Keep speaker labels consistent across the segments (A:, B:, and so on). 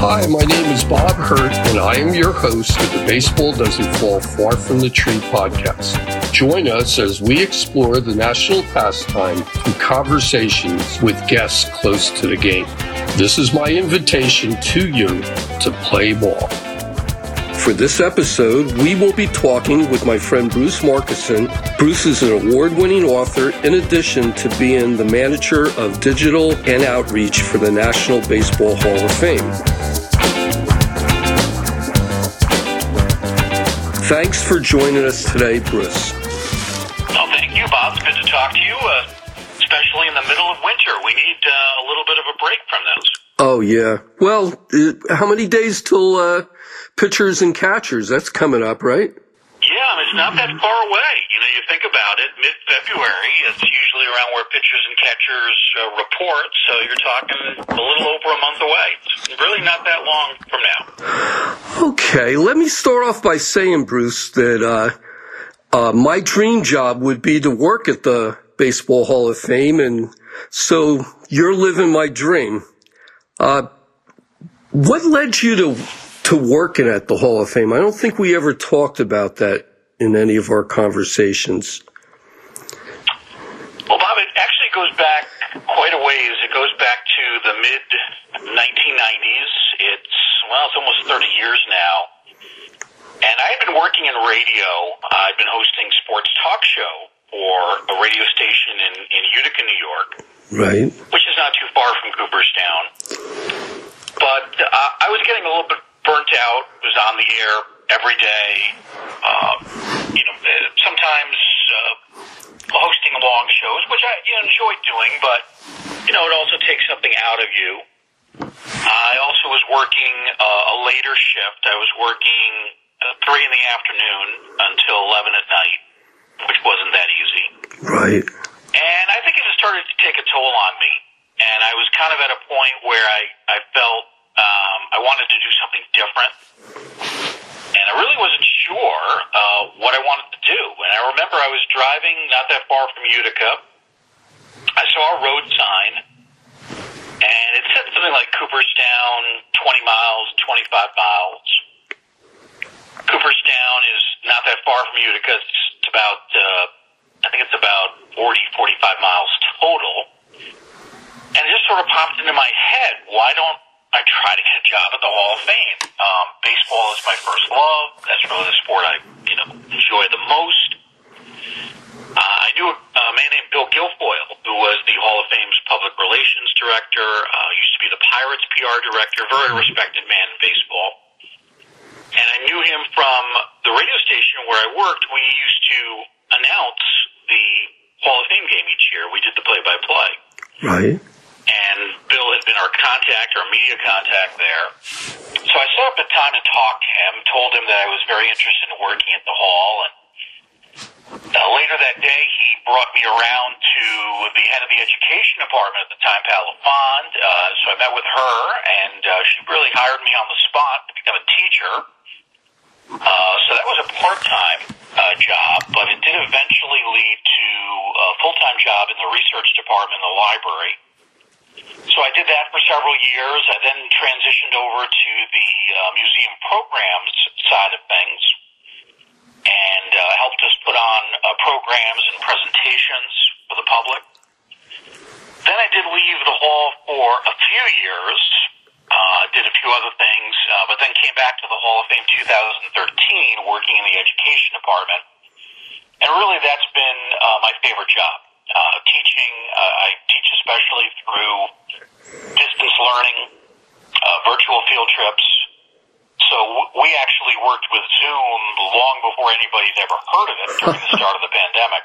A: Hi, my name is Bob Hurt, and I am your host of the Baseball Doesn't Fall Far from the Tree podcast. Join us as we explore the national pastime through conversations with guests close to the game. This is my invitation to you to play ball. For this episode, we will be talking with my friend Bruce Markusen. Bruce is an award winning author in addition to being the manager of digital and outreach for the National Baseball Hall of Fame. Thanks for joining us today, Bruce.
B: Well, thank you, Bob. It's good to talk to you, uh, especially in the middle of winter. We need uh, a little bit of a break from those.
A: Oh, yeah. Well, uh, how many days till uh, pitchers and catchers? That's coming up, right?
B: Yeah, it's not that far away. You know, you think about it, mid February, it's usually around where pitchers and catchers uh, report, so you're talking a little over a month away. It's really not that long from now.
A: Okay, let me start off by saying, Bruce, that uh, uh, my dream job would be to work at the Baseball Hall of Fame, and so you're living my dream. Uh, what led you to to working at the Hall of Fame? I don't think we ever talked about that in any of our conversations.
B: Well, Bob, it actually goes back quite a ways. It goes back to the mid 1990s. It's well, it's almost 30 years now. And I've been working in radio. I've been hosting sports talk show for a radio station in, in Utica, New York.
A: Right.
B: Which is not too far from Cooperstown. But uh, I was getting a little bit burnt out. Was on the air every day. Uh, you know, uh, sometimes uh, hosting long shows, which I you know, enjoy doing, but you know, it also takes something out of you. I also was working uh, a later shift. I was working uh, three in the afternoon until eleven at night, which wasn't that easy.
A: Right.
B: And I think it just started to take a toll on me. And I was kind of at a point where I, I felt um, I wanted to do something different. And I really wasn't sure uh, what I wanted to do. And I remember I was driving not that far from Utica. I saw a road sign, and it said something like Cooperstown, 20 miles, 25 miles. Cooperstown is not that far from Utica. It's about, uh, I think it's about 40, 45 miles total. And it just sort of popped into my head. Why don't I try to get a job at the Hall of Fame? Um, baseball is my first love. That's really the sport I, you know, enjoy the most. Uh, I knew a, man named Bill Guilfoyle, who was the Hall of Fame's public relations director, uh, used to be the Pirates PR director, very respected man in baseball. And I knew him from the radio station where I worked. We used to announce the Hall of Fame game each year. We did the play-by-play.
A: Right.
B: And Bill had been our contact, our media contact there. So I set up a time to talk to him, told him that I was very interested in working at the Hall, and uh, later that day, he brought me around to the head of the education department at the time, Pat LaFond. Uh, so I met with her, and uh, she really hired me on the spot to become a teacher. Uh, so that was a part-time uh, job, but it did eventually lead to a full-time job in the research department in the library. So I did that for several years. I then transitioned over to the uh, museum programs side of things and uh, helped us put on uh, programs and presentations for the public. Then I did leave the hall for a few years, uh, did a few other things, uh, but then came back to the Hall of Fame 2013 working in the education department. And really that's been uh, my favorite job. Uh, teaching, uh, I teach especially through distance learning, uh, virtual field trips, so we actually worked with Zoom long before anybody's ever heard of it during the start of the pandemic.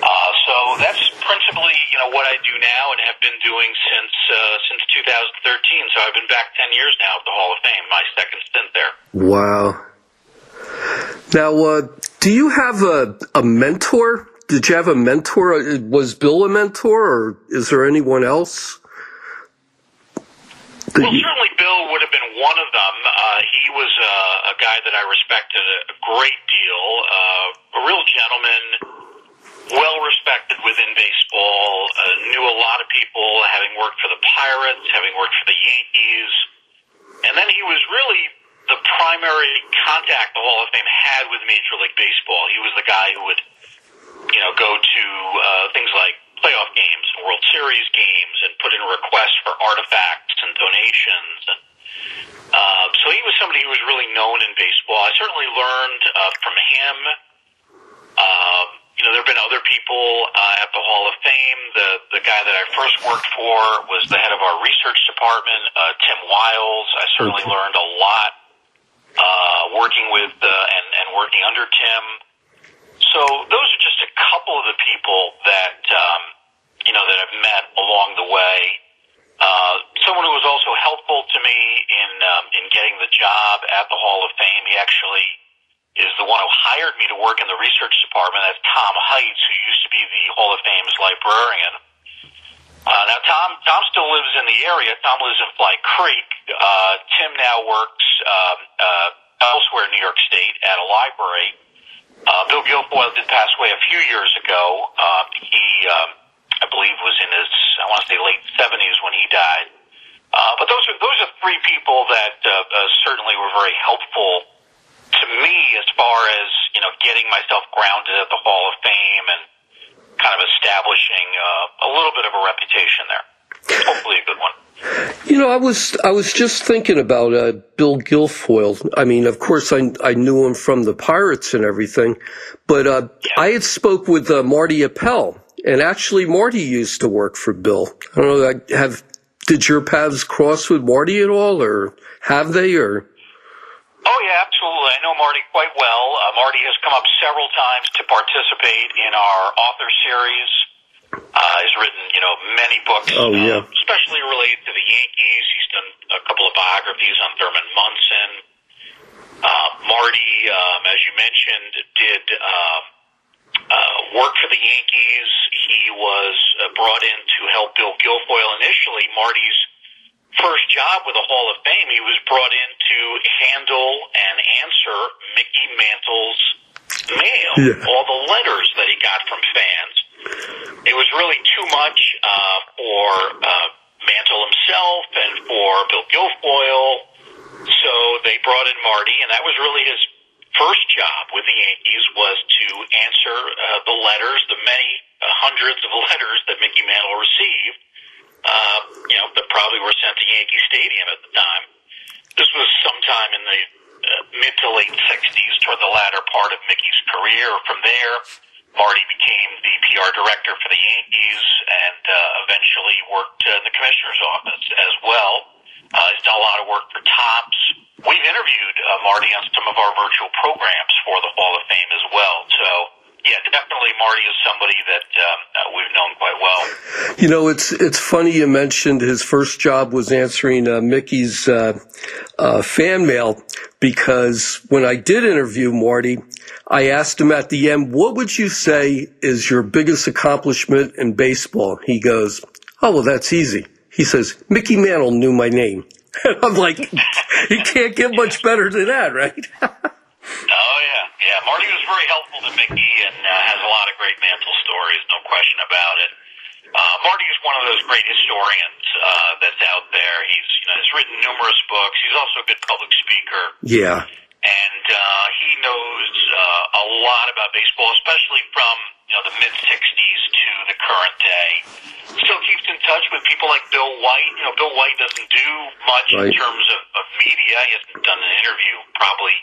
B: Uh, so that's principally, you know, what I do now and have been doing since uh, since 2013. So I've been back 10 years now at the Hall of Fame, my second stint there.
A: Wow. Now, uh, do you have a, a mentor? did you have a mentor? Was Bill a mentor, or is there anyone else?
B: Well, certainly Bill would have been one of them. Uh, he was uh, a guy that I respected a great deal, uh, a real gentleman, well respected within baseball, uh, knew a lot of people, having worked for the Pirates, having worked for the Yankees. And then he was really the primary contact the Hall of Fame had with Major League Baseball. He was the guy who would you know, go to uh, things like playoff games and World Series games and put in requests for artifacts and donations. And uh, so he was somebody who was really known in baseball. I certainly learned uh, from him. Uh, you know, there have been other people uh, at the Hall of Fame. The the guy that I first worked for was the head of our research department, uh, Tim Wiles. I certainly learned a lot uh, working with uh, and and working under Tim. So those are just a couple of the people that um, you know that I've met along the way. Uh, someone who was also helpful to me in um, in getting the job at the Hall of Fame. He actually is the one who hired me to work in the research department. That's Tom Heitz, who used to be the Hall of Fame's librarian. Uh, now, Tom Tom still lives in the area. Tom lives in Fly Creek. Uh, Tim now works um, uh, elsewhere in New York State at a library. Uh, Bill Guilfoyle did pass away a few years ago. Uh, he, um, I believe, was in his I want to say late seventies when he died. Uh, but those are those are three people that uh, uh, certainly were very helpful to me as far as you know getting myself grounded at the Hall of Fame and kind of establishing uh, a little bit of a reputation there. Hopefully, a good one.
A: You know, I was I was just thinking about uh, Bill Guilfoyle. I mean, of course, I I knew him from the Pirates and everything, but uh, yeah. I had spoke with uh, Marty Appel, and actually, Marty used to work for Bill. I don't know. Have did your paths cross with Marty at all, or have they, or?
B: Oh yeah, absolutely. I know Marty quite well. Uh, Marty has come up several times to participate in our author series. Uh, he's written, you know, many books,
A: oh, yeah. uh,
B: especially related to the Yankees. He's done a couple of biographies on Thurman Munson. Uh, Marty, um, as you mentioned, did uh, uh, work for the Yankees. He was uh, brought in to help Bill Guilfoyle initially. Marty's first job with the Hall of Fame, he was brought in to handle and answer Mickey Mantle's mail, yeah. all the letters that he got from fans. It was really too much uh, for uh, Mantle himself and for Bill Guilfoyle, so they brought in Marty, and that was really his first job with the Yankees was to answer uh, the letters, the many uh, hundreds of letters that Mickey Mantle received uh, you know, that probably were sent to Yankee Stadium at the time. This was sometime in the uh, mid to late 60s, toward the latter part of Mickey's career. From there, Marty became the PR director for the Yankees and uh, eventually worked in the commissioner's office as well. Uh, he's done a lot of work for Topps. We've interviewed uh, Marty on some of our virtual programs for the Hall of Fame as well. So yeah, definitely Marty is somebody that um, uh, we've known quite well.
A: You know, it's it's funny you mentioned his first job was answering uh, Mickey's uh, uh, fan mail because when I did interview Marty, I asked him at the end, "What would you say is your biggest accomplishment in baseball?" He goes, "Oh, well, that's easy." He says, "Mickey Mantle knew my name." And I'm like, "You can't get much better than that, right?"
B: Oh yeah, yeah. Marty was very helpful to Mickey and uh, has a lot of great Mantle stories, no question about it. Uh, Marty is one of those great historians uh, that's out there. He's you know has written numerous books. He's also a good public speaker.
A: Yeah,
B: and uh, he knows uh, a lot about baseball, especially from you know the mid '60s to the current day. Still keeps in touch with people like Bill White. You know, Bill White doesn't do much right. in terms of, of media. He hasn't done an interview probably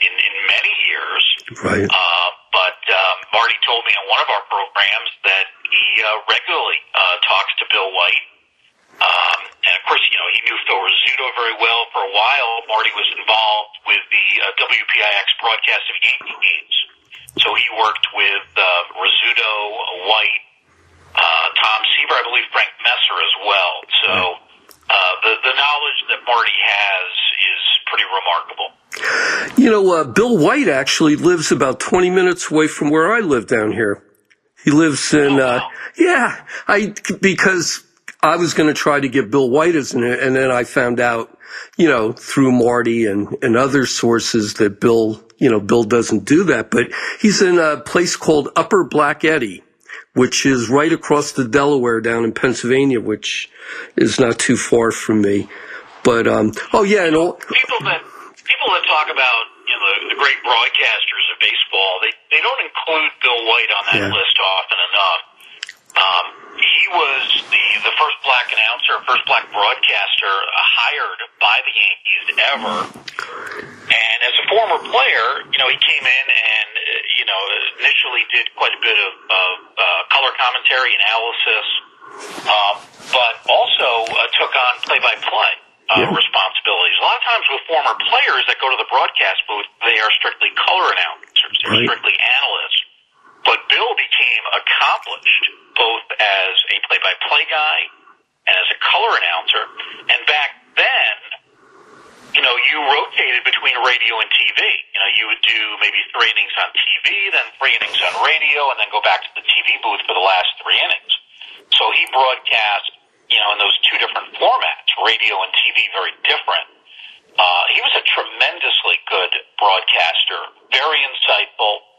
B: in, in many years.
A: Right.
B: Uh, but um, Marty told me on one of our programs that he uh, regularly uh, talks to Bill White. Um, and of course, you know, he knew Phil Rizzuto very well. For a while, Marty was involved with the uh, WPIX broadcast of Yankee games. So he worked with uh, Rizzuto, White, uh, Tom Seaver, I believe Frank Messer as well. So uh, the, the knowledge that Marty has is pretty remarkable.
A: You know, uh, Bill White actually lives about 20 minutes away from where I live down here. He lives in,
B: oh, wow.
A: uh, yeah, I, because I was going to try to get Bill White as an, and then I found out, you know, through Marty and, and other sources that Bill, you know, Bill doesn't do that, but he's in a place called Upper Black Eddy. Which is right across the Delaware down in Pennsylvania, which is not too far from me. But um, oh yeah, and all,
B: people that people that talk about you know the, the great broadcasters of baseball, they they don't include Bill White on that yeah. list often enough. Um, he was the the first black announcer, first black broadcaster uh, hired by the Yankees ever. And as a former player, you know, he came in and uh, you know initially did quite a bit of, of uh, color commentary analysis, uh, but also uh, took on play-by-play. Uh, yeah. responsibilities. A lot of times with former players that go to the broadcast booth, they are strictly color announcers, they're right. strictly analysts. But Bill became accomplished both as a play-by-play guy and as a color announcer. And back then, you know, you rotated between radio and TV. You know, you would do maybe three innings on TV, then three innings on radio, and then go back to the TV booth for the last three innings. So he broadcast, you know, in those two different formats, radio and TV, very different. Uh, he was a tremendously good broadcaster, very insightful,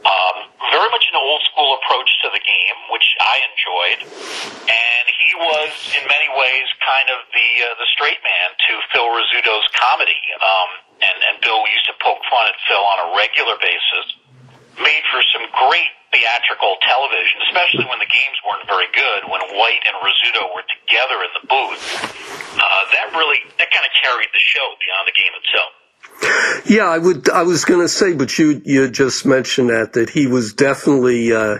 B: um, very much an old school approach to the game, which I enjoyed, and he was in many ways kind of the uh, the straight man to Phil Rizzuto's comedy. Um, and and Bill used to poke fun at Phil on a regular basis. Made for some great theatrical television, especially when the games weren't very good. When White and Rizzuto were together in the booth, uh, that really that kind of carried the show beyond the game itself.
A: Yeah, I would. I was going to say, but you you just mentioned that that he was definitely uh,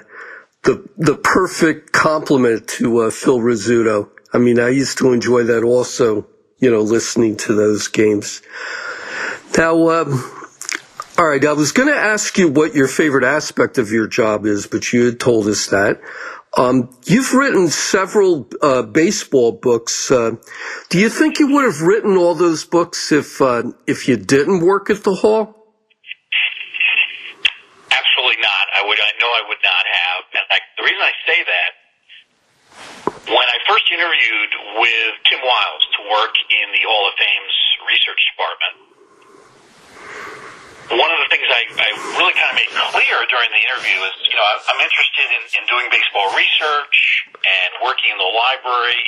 A: the the perfect complement to uh, Phil Rizzuto. I mean, I used to enjoy that also. You know, listening to those games. Now, um, all right, I was going to ask you what your favorite aspect of your job is, but you had told us that. Um, you've written several uh, baseball books. Uh, do you think you would have written all those books if uh, if you didn't work at the Hall?
B: Absolutely not. I would. I know I would not have. And I, the reason I say that, when I first interviewed with Tim Wiles to work in the Hall of Fame's research department, one of the things I, I really kind of made clear during the interview is, you know, I'm interested in, in doing baseball research and working in the library,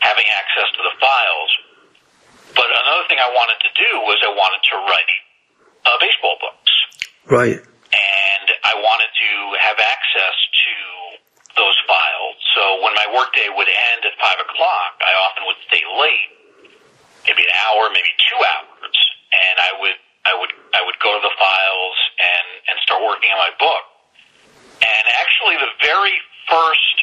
B: having access to the files. But another thing I wanted to do was I wanted to write uh, baseball books.
A: Right.
B: And I wanted to have access to those files. So when my workday would end at 5 o'clock, I often would stay late, maybe an hour, maybe two hours, and I would I would I would go to the files and and start working on my book. And actually, the very first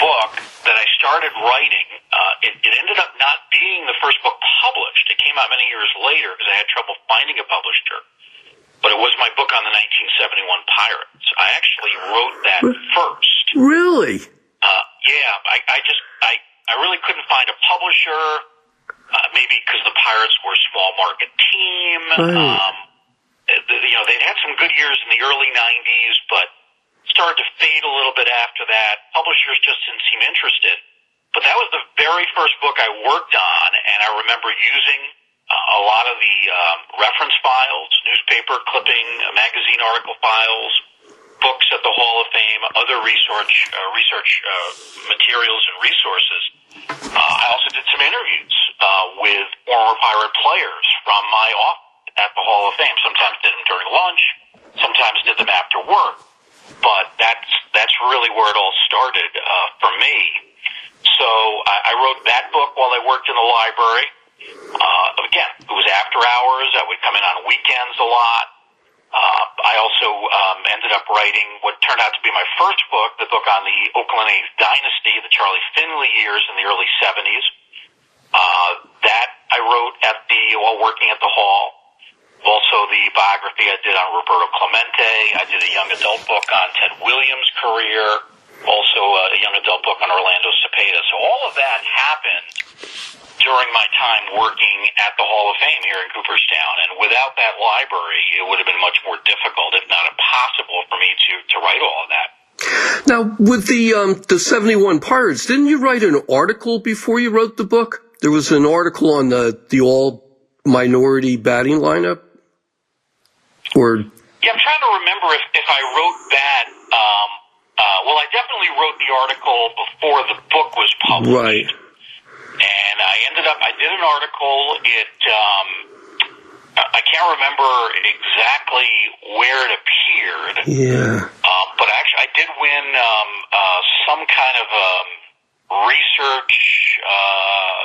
B: book that I started writing, uh, it, it ended up not being the first book published. It came out many years later because I had trouble finding a publisher. But it was my book on the 1971 Pirates. I actually wrote that first.
A: Really?
B: Uh, yeah, I, I just I I really couldn't find a publisher uh, maybe because the Pirates were a small market team. Right. Um, you know, they'd had some good years in the early 90s, but started to fade a little bit after that. Publishers just didn't seem interested. But that was the very first book I worked on, and I remember using uh, a lot of the um, reference files, newspaper clipping, magazine article files, books at the Hall of Fame, other research uh, research uh, materials and resources. Uh, I also did some interviews uh, with former Pirate players from my office at the Hall of Fame. Sometimes did them during lunch, sometimes did them after work. But that's that's really where it all started uh, for me. So I, I wrote that book while I worked in the library. Uh, again, it was after hours. I would come in on weekends a lot. Uh, I also um, ended up writing what turned out to be my first book, the book on the Oakland A's dynasty, the Charlie Finley years in the early 70s. Uh, that I wrote at the while working at the Hall. Also, the biography I did on Roberto Clemente. I did a young adult book on Ted Williams' career. Also, uh, a young adult book on Orlando Cepeda. So all of that happened during my time working at the Hall of Fame here in Cooperstown. And without that library, it would have been much more difficult, if not impossible, for me to, to write all of that.
A: Now, with the um, the seventy one Pirates, didn't you write an article before you wrote the book? There was an article on the the all minority batting lineup, or
B: yeah, I'm trying to remember if, if I wrote that um, uh, well, I definitely wrote the article before the book was published.
A: Right.
B: And I ended up, I did an article. It, um, I can't remember exactly where it appeared.
A: Yeah.
B: Um, but actually, I did win um, uh, some kind of um, research, uh,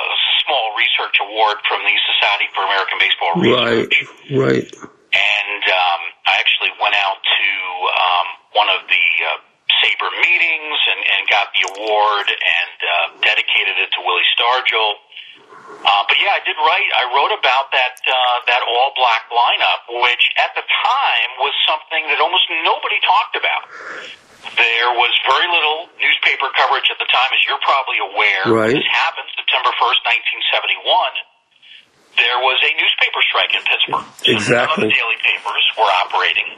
B: small research award from the Society for American Baseball Research.
A: Right. Right.
B: And um, I actually went out to um, one of the uh, SABR meetings and, and got the award and uh, dedicated it to Willie Stargell. Uh, but yeah, I did write. I wrote about that uh, that all black lineup, which at the time was something that almost nobody talked about. There was very little newspaper coverage at the time, as you're probably aware.
A: Right.
B: This happened September 1st, 1971. There was a newspaper strike in Pittsburgh. So None of
A: Exactly.
B: the daily papers were operating.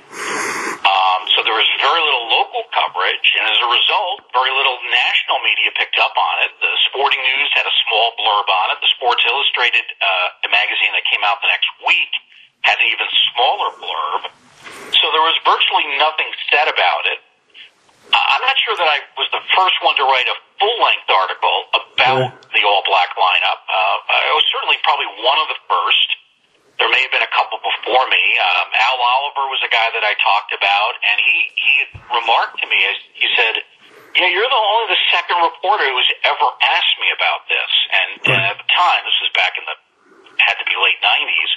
B: Um, so there was very little local coverage, and as a result, very little national media picked up on it. The Sporting News had a small blurb on it. The Sports Illustrated uh, the magazine that came out the next week had an even smaller blurb. So there was virtually nothing said about it. I'm not sure that I was the first one to write a full-length article about the all-black lineup. Uh, I was certainly probably one of the first. There may have been a couple before me. Um, Al Oliver was a guy that I talked about, and he he remarked to me as he said, "Yeah, you're the only the second reporter who's ever asked me about this." And, and at the time, this was back in the had to be late '90s.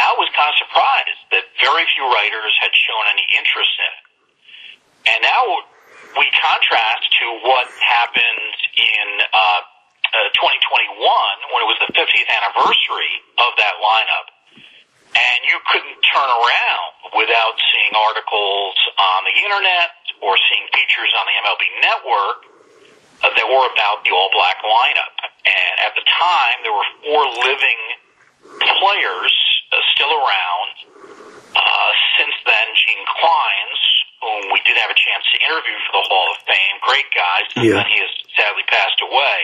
B: Al was kind of surprised that very few writers had shown any interest in it. And now we contrast to what happened in uh, uh, 2021 when it was the 50th anniversary of that lineup. And you couldn't turn around without seeing articles on the internet or seeing features on the MLB network uh, that were about the all black lineup. And at the time, there were four living players uh, still around. Uh, since then, Gene Clines, whom we did have a chance to interview for the Hall of Fame, great guy. Since
A: Yeah.
B: then, he has sadly passed away.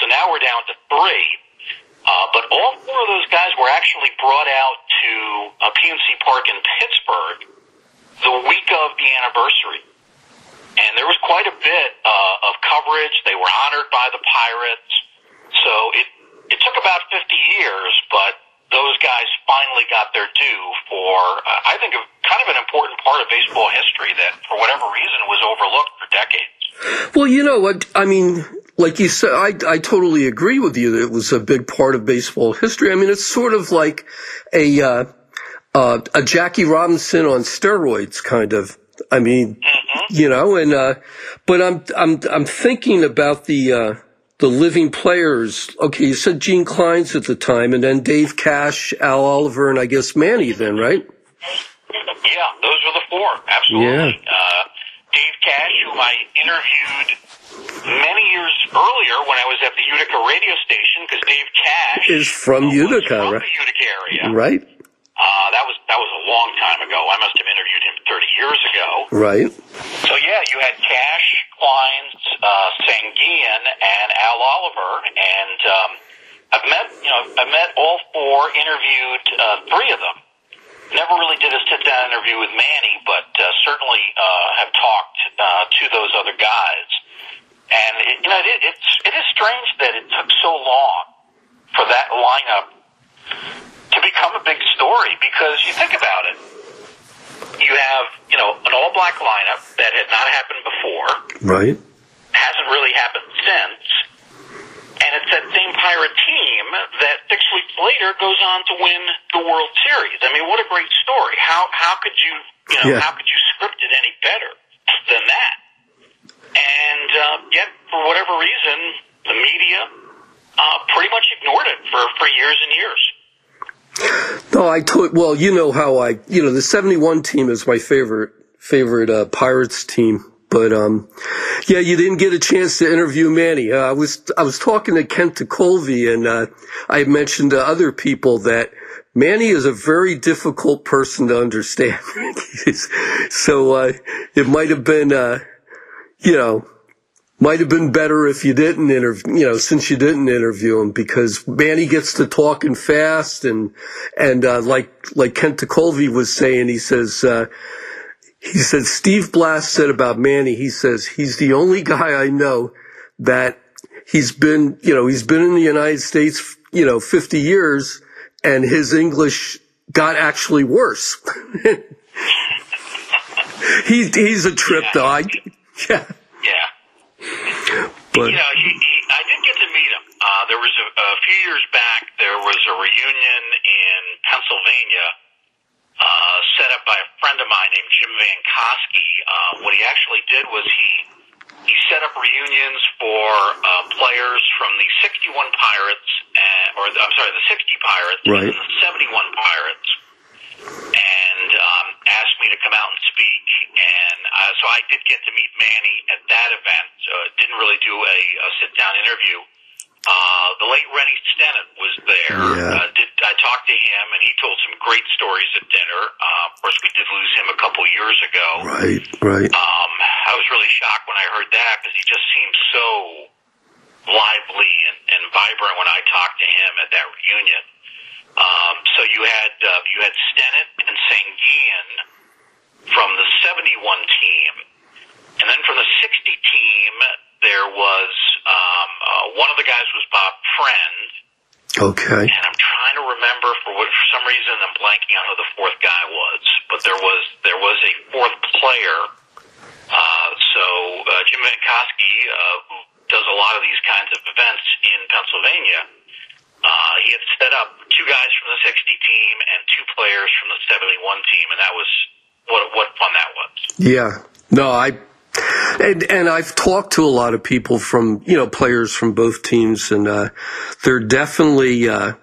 B: So now we're down to three. Uh, but all four of those guys were actually brought out to uh, PNC Park in Pittsburgh the week of the anniversary. And there was quite a bit uh, of coverage. They were honored by the Pirates. So it, it took about 50 years, but those guys finally got their due for, uh, I think, a, kind of an important part of baseball history that, for whatever reason, was overlooked for decades.
A: Well, you know what? I mean, like you said, I, I totally agree with you that it was a big part of baseball history. I mean, it's sort of like a, uh, uh, a Jackie Robinson on steroids kind of. I mean, you know, and, uh, but I'm, I'm, I'm thinking about the, uh, the living players. Okay, you said Gene Clines at the time, and then Dave Cash, Al Oliver, and I guess Manny then, right?
B: Yeah, those were the four. Absolutely. Uh, Dave Cash, whom I interviewed many years earlier when I was at the Utica radio station, because Dave Cash
A: Is from Utica, right?
B: Utica area.
A: Right?
B: Uh, that was that was a long time ago. I must have interviewed him 30 years ago.
A: Right.
B: So yeah, you had Cash, Clines, uh, Sanguillen, and Al Oliver, and um, I've met you know I've met all four, interviewed uh, three of them. Never really did a sit down interview with Manny, but uh, certainly uh, have talked uh, to those other guys. And it, you know, it, it's it is strange that it took so long for that lineup to become a big story because you think about it. You have, you know, an all black lineup that had not happened before,
A: Right.
B: hasn't really happened since, and it's that same pirate team that six weeks later goes on to win the World Series. I mean, what a great story. How how could you you know,
A: Yeah.
B: how could you script it any better than that? And uh, yet, for whatever reason, the media uh, pretty much ignored it for, for years and years.
A: No, I told. Well, you know how I. You know, the '71 team is my favorite favorite uh, Pirates team. But um, yeah, you didn't get a chance to interview Manny. Uh, I was I was talking to Kent Tekulve, and uh, I mentioned to other people that Manny is a very difficult person to understand. so uh, it might have been, uh, you know, might have been better if you didn't interview, you know, since you didn't interview him because Manny gets to talking fast and, and, uh, like, like Kent Tekulve was saying, he says, uh, he said Steve Blass said about Manny. He says he's the only guy I know that he's been, you know, he's been in the United States, you know, 50 years, and his English got actually worse. he's he's a trip though. I, Yeah. But
B: you know, he, he, I did get to meet him. Uh, there was a, a few years back. There was a reunion in Pennsylvania, uh, set up by a friend of mine named Jim Van Koski. Uh, what he actually did was he he set up reunions for uh, players from the 61 Pirates, and, or the, I'm sorry, the 60 Pirates
A: Right.
B: and the 71 Pirates, and um, asked me to come out and speak. And uh, so I did get to meet Manny at that event. Uh, didn't really do a, a sit down interview. Uh, the late Rennie Stennett was there.
A: Yeah.
B: Uh, did I talked to him, and he told some great stories at dinner. Uh, of course, we did lose him a couple years ago.
A: right, right.
B: Um, I was really shocked when I heard that because he just seemed so lively and, and vibrant when I talked to him at that reunion. Um, so you had uh, you had Stennett and Sanguillen from the '71 team, and then from the '60 team there was um, uh, one of the guys was Bob Friend,
A: Okay,
B: and I'm trying to remember for what for some reason I'm blanking on who the fourth guy was, but there was there was a fourth player. Uh, so uh, Jim Vankoski, uh, who does a lot of these kinds of events in Pennsylvania, uh, he had set up two guys from the 60 team and two players from the 71 team, and that was what what fun that was.
A: yeah. No, I and and I've talked to a lot of people from you know players from both teams, and uh, they're definitely uh,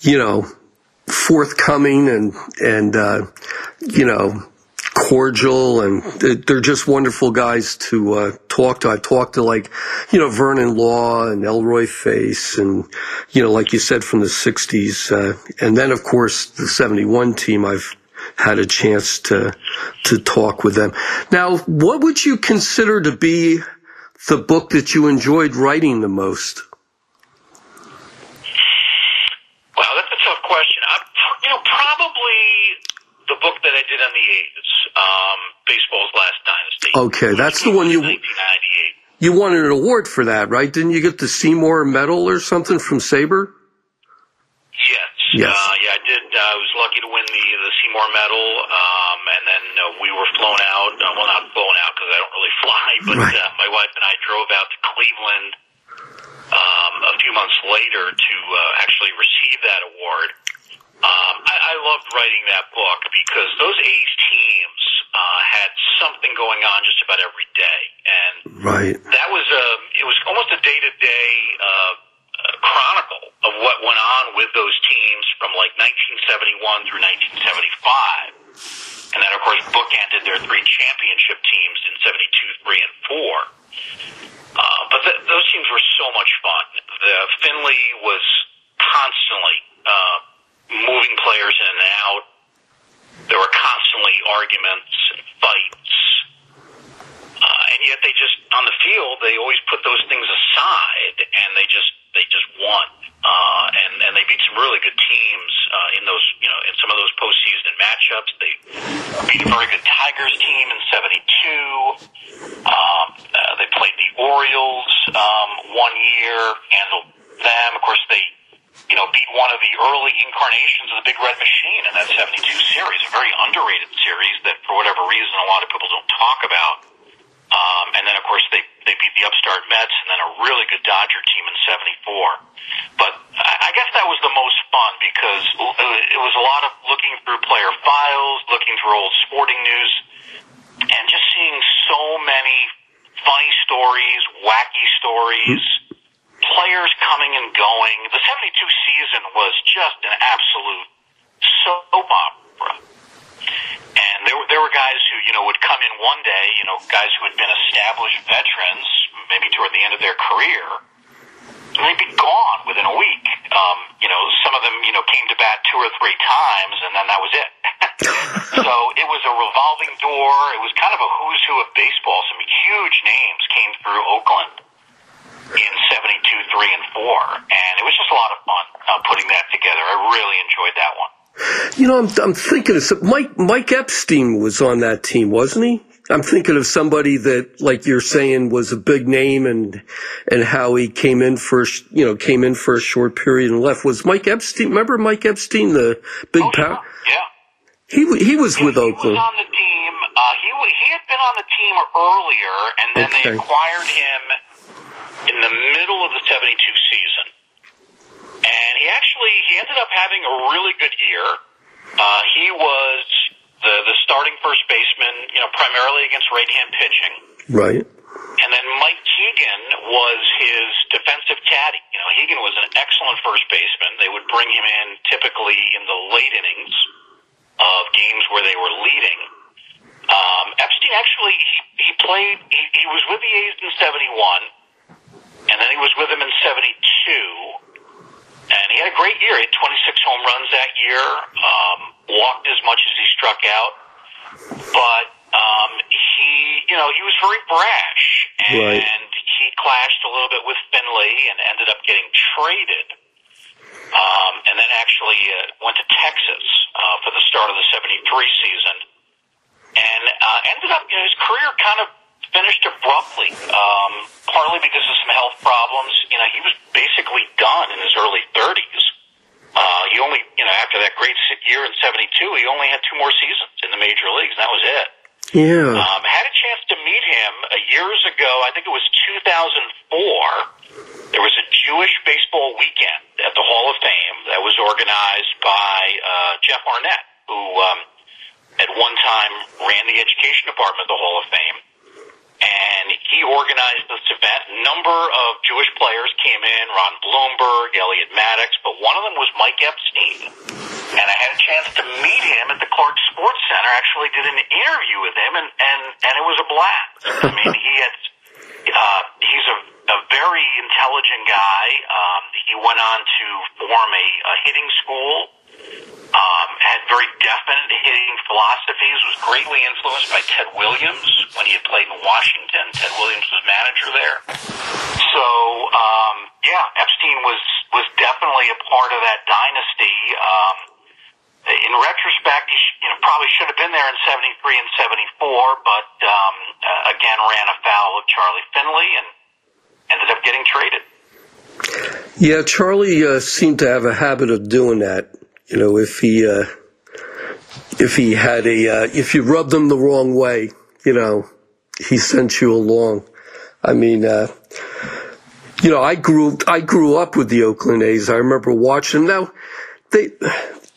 A: you know forthcoming and and uh, you know cordial and they- they're just wonderful guys to uh, talk to. I've talked to like you know Vernon Law and Elroy Face and you know like you said from the '60s, uh, and then of course the '71 team. I've had a chance to to talk with them. Now, what would you consider to be the book that you enjoyed writing the most?
B: Wow, that's a tough question. I, you know, probably the book that I did on the A's, um, Baseball's Last Dynasty.
A: Okay, that's the one you
B: 1998.
A: you won an award for that, right? Didn't you get the Seymour Medal or something from SABR?
B: Yes.
A: Yes.
B: Uh, yeah, I did. Uh, I was lucky to win the the Seymour Medal, um, and then uh, we were flown out. Uh, well, not flown out because I don't really fly, but
A: Right.
B: uh, my wife and I drove out to Cleveland um, a few months later to uh, actually receive that award. Um, I, I loved writing that book because those A's teams uh, had something going on just about every day, and
A: Right.
B: that was a it was almost a day to day chronicle of what went on with those teams from like 1971 through 1975, and then of course bookended their three championship You know,
A: I'm, I'm thinking of some, Mike Mike Epstein was on that team, wasn't he? I'm thinking of somebody that, like you're saying, was a big name and and how he came in for a you know came in for a short period and left. Was Mike Epstein? Remember Mike Epstein, the big
B: Oh,
A: power?
B: yeah. yeah.
A: He he was with
B: he
A: Oakland.
B: was on the team. Uh, he he had been on the team earlier, and then
A: Okay.
B: they acquired him in the middle of the '72 season. And he actually he ended up having a really good year. Uh, he was the the starting first baseman, you know, primarily against right-hand pitching.
A: Right.
B: And then Mike Hegan was his defensive caddy. You know, Keegan was an excellent first baseman. They would bring him in typically in the late innings of games where they were leading. Um, Epstein actually he he played he, he was with the A's in '71, and then he was with them in '72. And he had a great year. He had 26 home runs that year. Um, walked as much as he struck out, but um, he, you know, he was very brash, and
A: Right.
B: he clashed a little bit with Finley and ended up getting traded. Um, and then actually uh, went to Texas uh, for the start of the '73 season, and uh, ended up, you know, his career kind of finished abruptly, um, partly because of some health problems. You know, he was basically done in his early 30s. Uh, he only, you know, after that great year in '72, he only had two more seasons in the major leagues, and that was it.
A: Yeah.
B: Um, had a chance to meet him uh, years ago. I think it was 2004. There was a Jewish baseball weekend at the Hall of Fame that was organized by uh, Jeff Arnett, who um, at one time ran the education department of the Hall of Fame. And he organized this event. A number of Jewish players came in, Ron Blomberg, Elliott Maddox, but one of them was Mike Epstein. And I had a chance to meet him at the Clark Sports Center. Actually, did an interview with him, and and and it was a blast. I mean, he had uh, he's a a very intelligent guy. Um, he went on to form a, a hitting school. Um, had very definite hitting philosophies. Was greatly influenced by Ted Williams when he had played in Washington. Ted Williams was manager there. So um, yeah, Epstein was was definitely a part of that dynasty. Um, in retrospect, he you know probably should have been there in '73 and '74, but um, uh, again ran afoul of Charlie Finley and ended up getting traded.
A: Yeah, Charlie uh, seemed to have a habit of doing that. You know, if he uh, if he had a uh, if you rubbed him the wrong way, you know, he sent you along. I mean, uh, you know, I grew I grew up with the Oakland A's. I remember watching. Now, they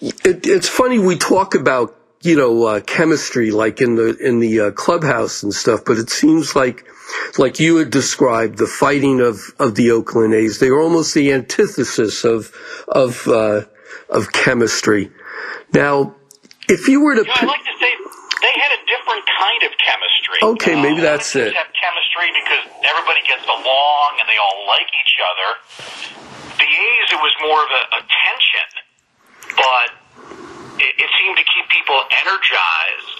A: it, it's funny we talk about you know uh, chemistry like in the in the uh, clubhouse and stuff, but it seems like like you had described the fighting of of the Oakland A's. They were almost the antithesis of of uh, of chemistry. Now, if you were to
B: You know, like to say they had a different kind of chemistry.
A: Okay, maybe
B: Uh,
A: that's it.
B: Have chemistry because everybody gets along and they all like each other. The A's, it was more of a, a tension, but it, it seemed to keep people energized,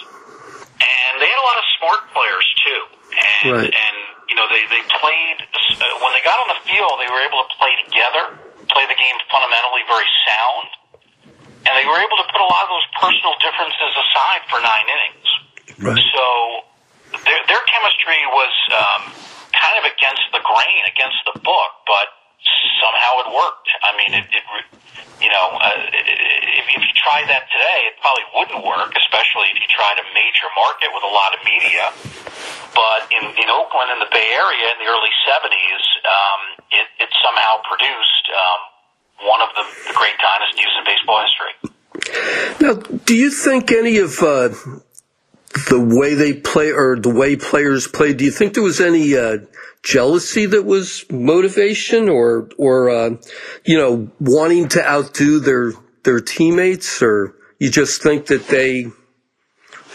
B: and they had a lot of smart players too. And
A: Right.
B: and you know they they played uh, when they got on the field, they were able to play together, play the game fundamentally very sound and they were able to put a lot of those personal differences aside for nine innings.
A: Right.
B: So their their chemistry was um, kind of against the grain, against the book, but somehow it worked. I mean, it, it you know, uh, if, if you tried that today, it probably wouldn't work, especially if you tried a major market with a lot of media. But in, in Oakland, in the Bay Area, in the early '70s, um, it, it somehow produced um, one of the, the great dynasties in baseball history.
A: Now, do you think any of uh, the way they play or the way players played? Do you think there was any uh, jealousy that was motivation, or or uh, you know wanting to outdo their their teammates, or you just think that they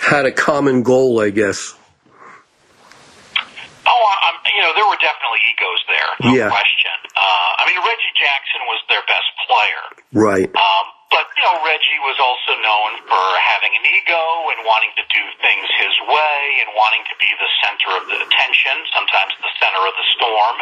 A: had a common goal? I guess.
B: Oh, I'm, you know, there were definitely egos there, no
A: Yeah.
B: question. I mean, Reggie Jackson was their best player,
A: Right.
B: um, but you know, Reggie was also known for having an ego and wanting to do things his way and wanting to be the center of the attention, sometimes the center of the storm.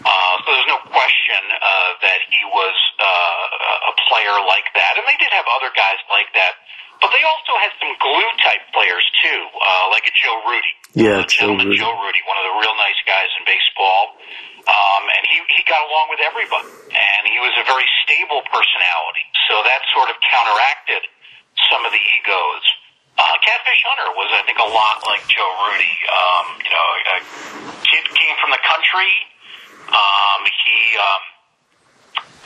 B: Uh, so there's no question uh, that he was uh, a player like that, and they did have other guys like that. But they also had some glue type players too, uh, like a Joe Rudi.
A: Yeah,
B: uh, gentleman Joe Rudi, one of the real nice guys in baseball. Um, and he, he got along with everybody. And he was a very stable personality. So that sort of counteracted some of the egos. Uh, Catfish Hunter was, I think, a lot like Joe Rudi. Um, you know, a kid came from the country. Um, he um,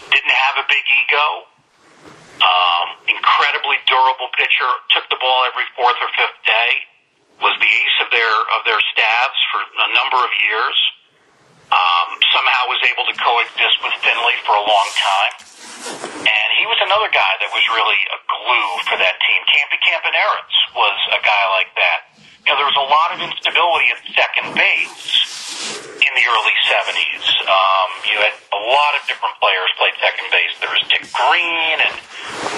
B: didn't have a big ego. Um, incredibly durable pitcher. Took the ball every fourth or fifth day. Was the ace of their of their staffs for a number of years. Um, somehow was able to coexist with Finley for a long time. And he was another guy that was really a glue for that team. Campy Campaneris was a guy like that. You know, there was a lot of instability at second base in the early 70s. Um, you had a lot of different players played second base. There was Dick Green and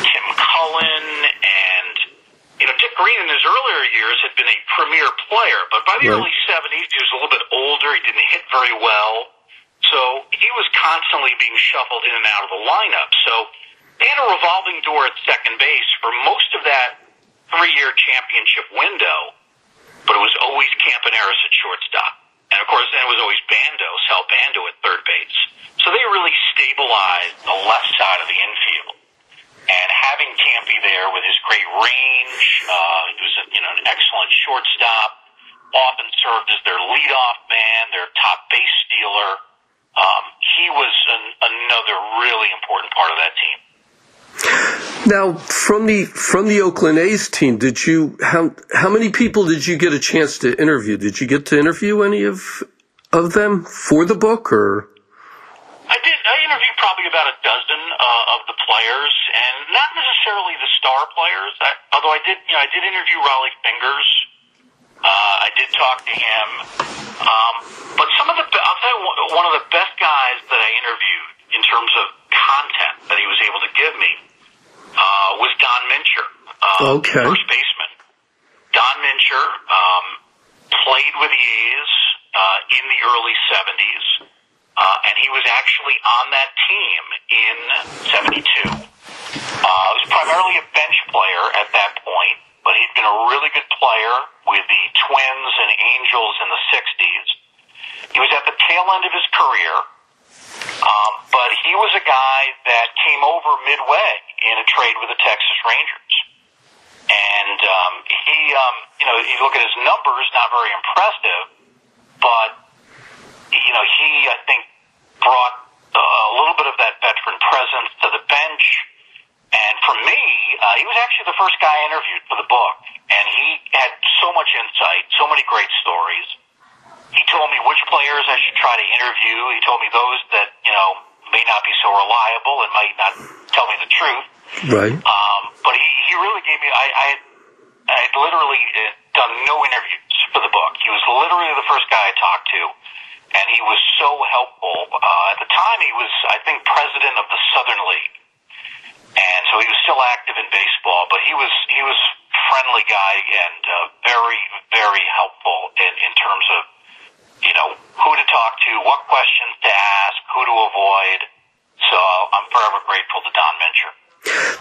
B: Tim Cullen and you know, Dick Green in his earlier years had been a premier player, but by the right. early 70s, he was a little bit older. He didn't hit very well. So he was constantly being shuffled in and out of the lineup. So they had a revolving door at second base for most of that three year championship window, but it was always Campaneris at shortstop. And of course, then it was always Bando, Sal Bando at third base. So they really stabilized the left side of the infield. And having Campy there with his great range, uh, he was a, you know an excellent shortstop. Often served as their leadoff man, their top base stealer. Um, he was an, another really important part of that team.
A: Now, from the from the Oakland A's team, did you how how many people did you get a chance to interview? Did you get to interview any of of them for the book, or?
B: I did. I interviewed probably about a dozen uh, of the players, and not necessarily the star players. I, although I did, you know, I did interview Rollie Fingers. Uh, I did talk to him, um, but some of the I'll tell you one of the best guys that I interviewed in terms of content that he was able to give me uh, was Don Mincher, uh,
A: okay.
B: first baseman. Don Mincher um, played with the A's uh, in the early '70s. Uh, and he was actually on that team in 72. Uh, he was primarily a bench player at that point, but he'd been a really good player with the Twins and Angels in the 60s. He was at the tail end of his career, um, but he was a guy that came over midway in a trade with the Texas Rangers. And um, he, um, you know, you look at his numbers, not very impressive, but you know, he, I think, brought uh, a little bit of that veteran presence to the bench. And for me, uh, he was actually the first guy I interviewed for the book. And he had so much insight, so many great stories. He told me which players I should try to interview. He told me those that, you know, may not be so reliable and might not tell me the truth.
A: Right.
B: Um, but he, he really gave me, I, I had, I had literally uh, done no interviews for the book. He was literally the first guy I talked to and he was so helpful. Uh, at the time, he was, I think, president of the Southern League, and so he was still active in baseball. But he was he was friendly guy and uh, very very helpful in in terms of you know who to talk to, what questions to ask, who to avoid. So I'm forever grateful to Don Mincher.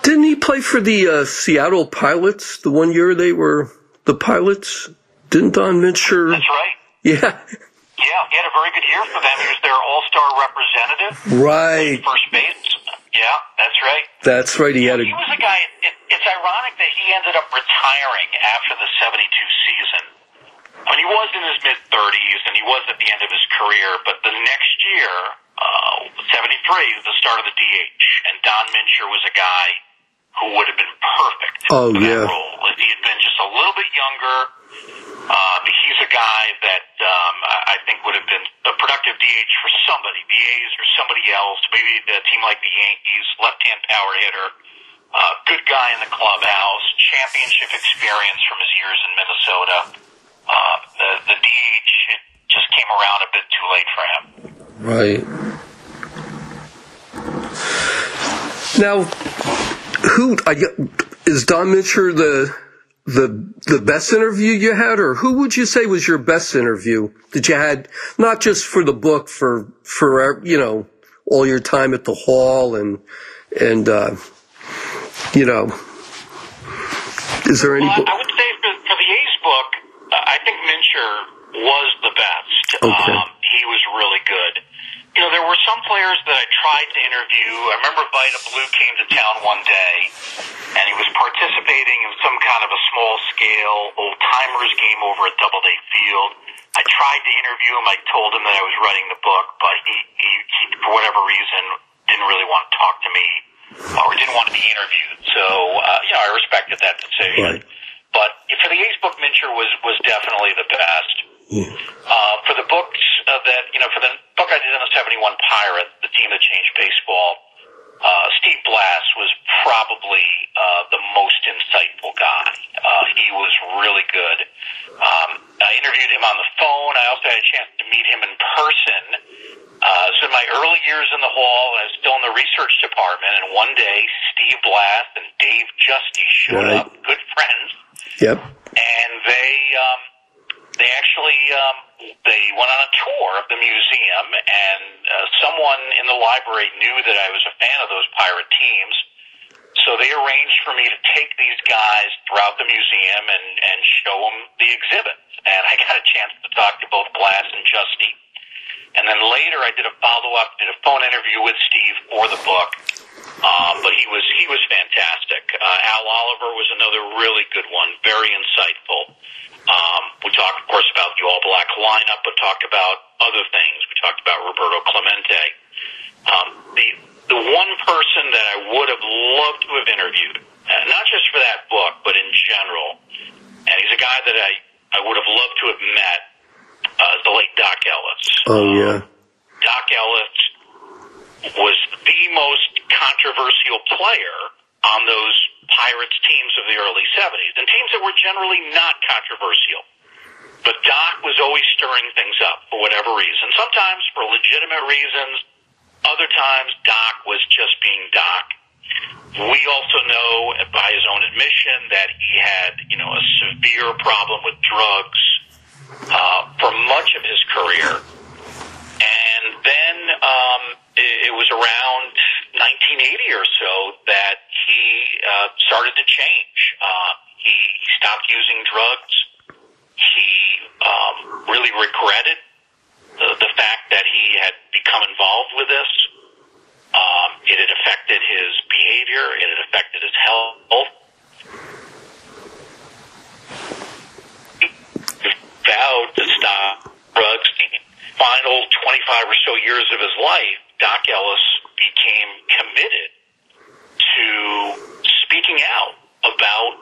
A: Didn't he play for the uh, Seattle Pilots the one year they were the Pilots? Didn't Don Mincher?
B: That's right.
A: Yeah.
B: Yeah, he had a very good year for them. He was their all-star representative.
A: Right.
B: First base. Yeah, that's right.
A: That's right. He had
B: a. He was a guy. It, it's ironic that he ended up retiring after the '72 season. I mean, he was in his mid 30s and he was at the end of his career. But the next year, uh, '73, was the start of the DH, and Don Mincher was a guy who would have been perfect
A: oh,
B: for
A: yeah.
B: that role if he had been just a little bit younger. Uh, he's a guy that um, I think would have been a productive DH for somebody, the A's or somebody else, maybe a team like the Yankees, left-hand power hitter, uh, good guy in the clubhouse, championship experience from his years in Minnesota. Uh, the, the DH it just came around a bit too late for him.
A: Right. Now, who I, is Don Mincher the the the best interview you had, or who would you say was your best interview that you had? Not just for the book, for for you know all your time at the hall and and uh, you know, is there any?
B: Well, I would say for, for the A's book, uh, I think Mincher was the best.
A: Okay.
B: Um, he was really good. You know, there were some players that I tried to interview. I remember Vida Blue came to town one day, and he was participating in some kind of a small scale old timers game over at Doubleday Field. I tried to interview him. I told him that I was writing the book, but he, he, he for whatever reason, didn't really want to talk to me or didn't want to be interviewed. So, uh, you know, I respected that decision.
A: Right.
B: But for the A's book, Mincher was was definitely the best. Uh, for the books uh, that you know, for the book I did on the '71 Pirate, the team that changed baseball, uh, Steve Blass was probably uh, the most insightful guy. Uh, he was really good. Um, I interviewed him on the phone. I also had a chance to meet him in person. Uh, so in my early years in the hall, I was still in the research department, and one day Steve Blass and Dave Giusti showed
A: Right.
B: up, good friends,
A: Yep.
B: and they um, they actually um, they went on a tour of the museum, and uh, someone in the library knew that I was a fan of those pirate teams. So they arranged for me to take these guys throughout the museum and, and show them the exhibits. And I got a chance to talk to both Blass and Giusti. And then later I did a follow up, did a phone interview with Steve for the book. Um, but he was he was fantastic. Uh, Al Oliver was another really good one, very insightful. Um, we talked, of course, about the All Black lineup, but talked about other things. We talked about Roberto Clemente. Um, the the one person that I would have loved to have interviewed, uh, not just for that book, but in general, and he's a guy that I I would have loved to have met, uh, the late Doc Ellis.
A: Oh yeah.
B: Doc Ellis was the most controversial player on those Pirates teams of the early 70s, and teams that were generally not controversial. But Doc was always stirring things up for whatever reason, sometimes for legitimate reasons, other times Doc was just being Doc. We also know by his own admission that he had, you know, a severe problem with drugs uh, for much of his career. And then um, it, it was around 1980 or so that he uh, started to change. Uh, he, stopped using drugs. He um, really regretted the, the fact that he had become involved with this. Um, it had affected his behavior. It had affected his health. He vowed to stop drugs. The final 25 or so years of his life, Doc Ellis became committed to speaking out about,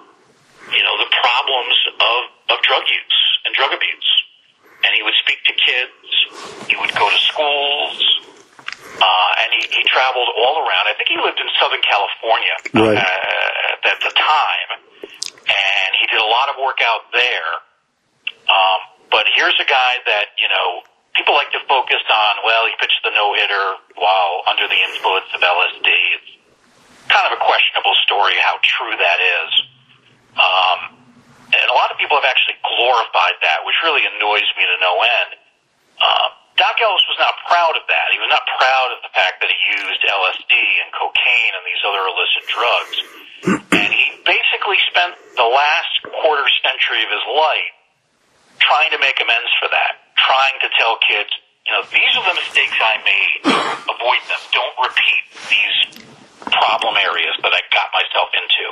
B: you know, the problems of, of drug use and drug abuse. And he would speak to kids. He would go to schools. Uh, and he, he traveled all around. I think he lived in Southern California
A: Right.
B: uh, at the time. And he did a lot of work out there. Um, but here's a guy that, you know, people like to focus on, well, he pitched the no hitter while under the influence of LSD. It's kind of a questionable story how true that is. Um, and a lot of people have actually glorified that, which really annoys me to no end. Uh, Doc Ellis was not proud of that. He was not proud of the fact that he used LSD and cocaine and these other illicit drugs. And he basically spent the last quarter century of his life trying to make amends for that, trying to tell kids, you know, these are the mistakes I made. Avoid them. Don't repeat these problem areas that I got myself into.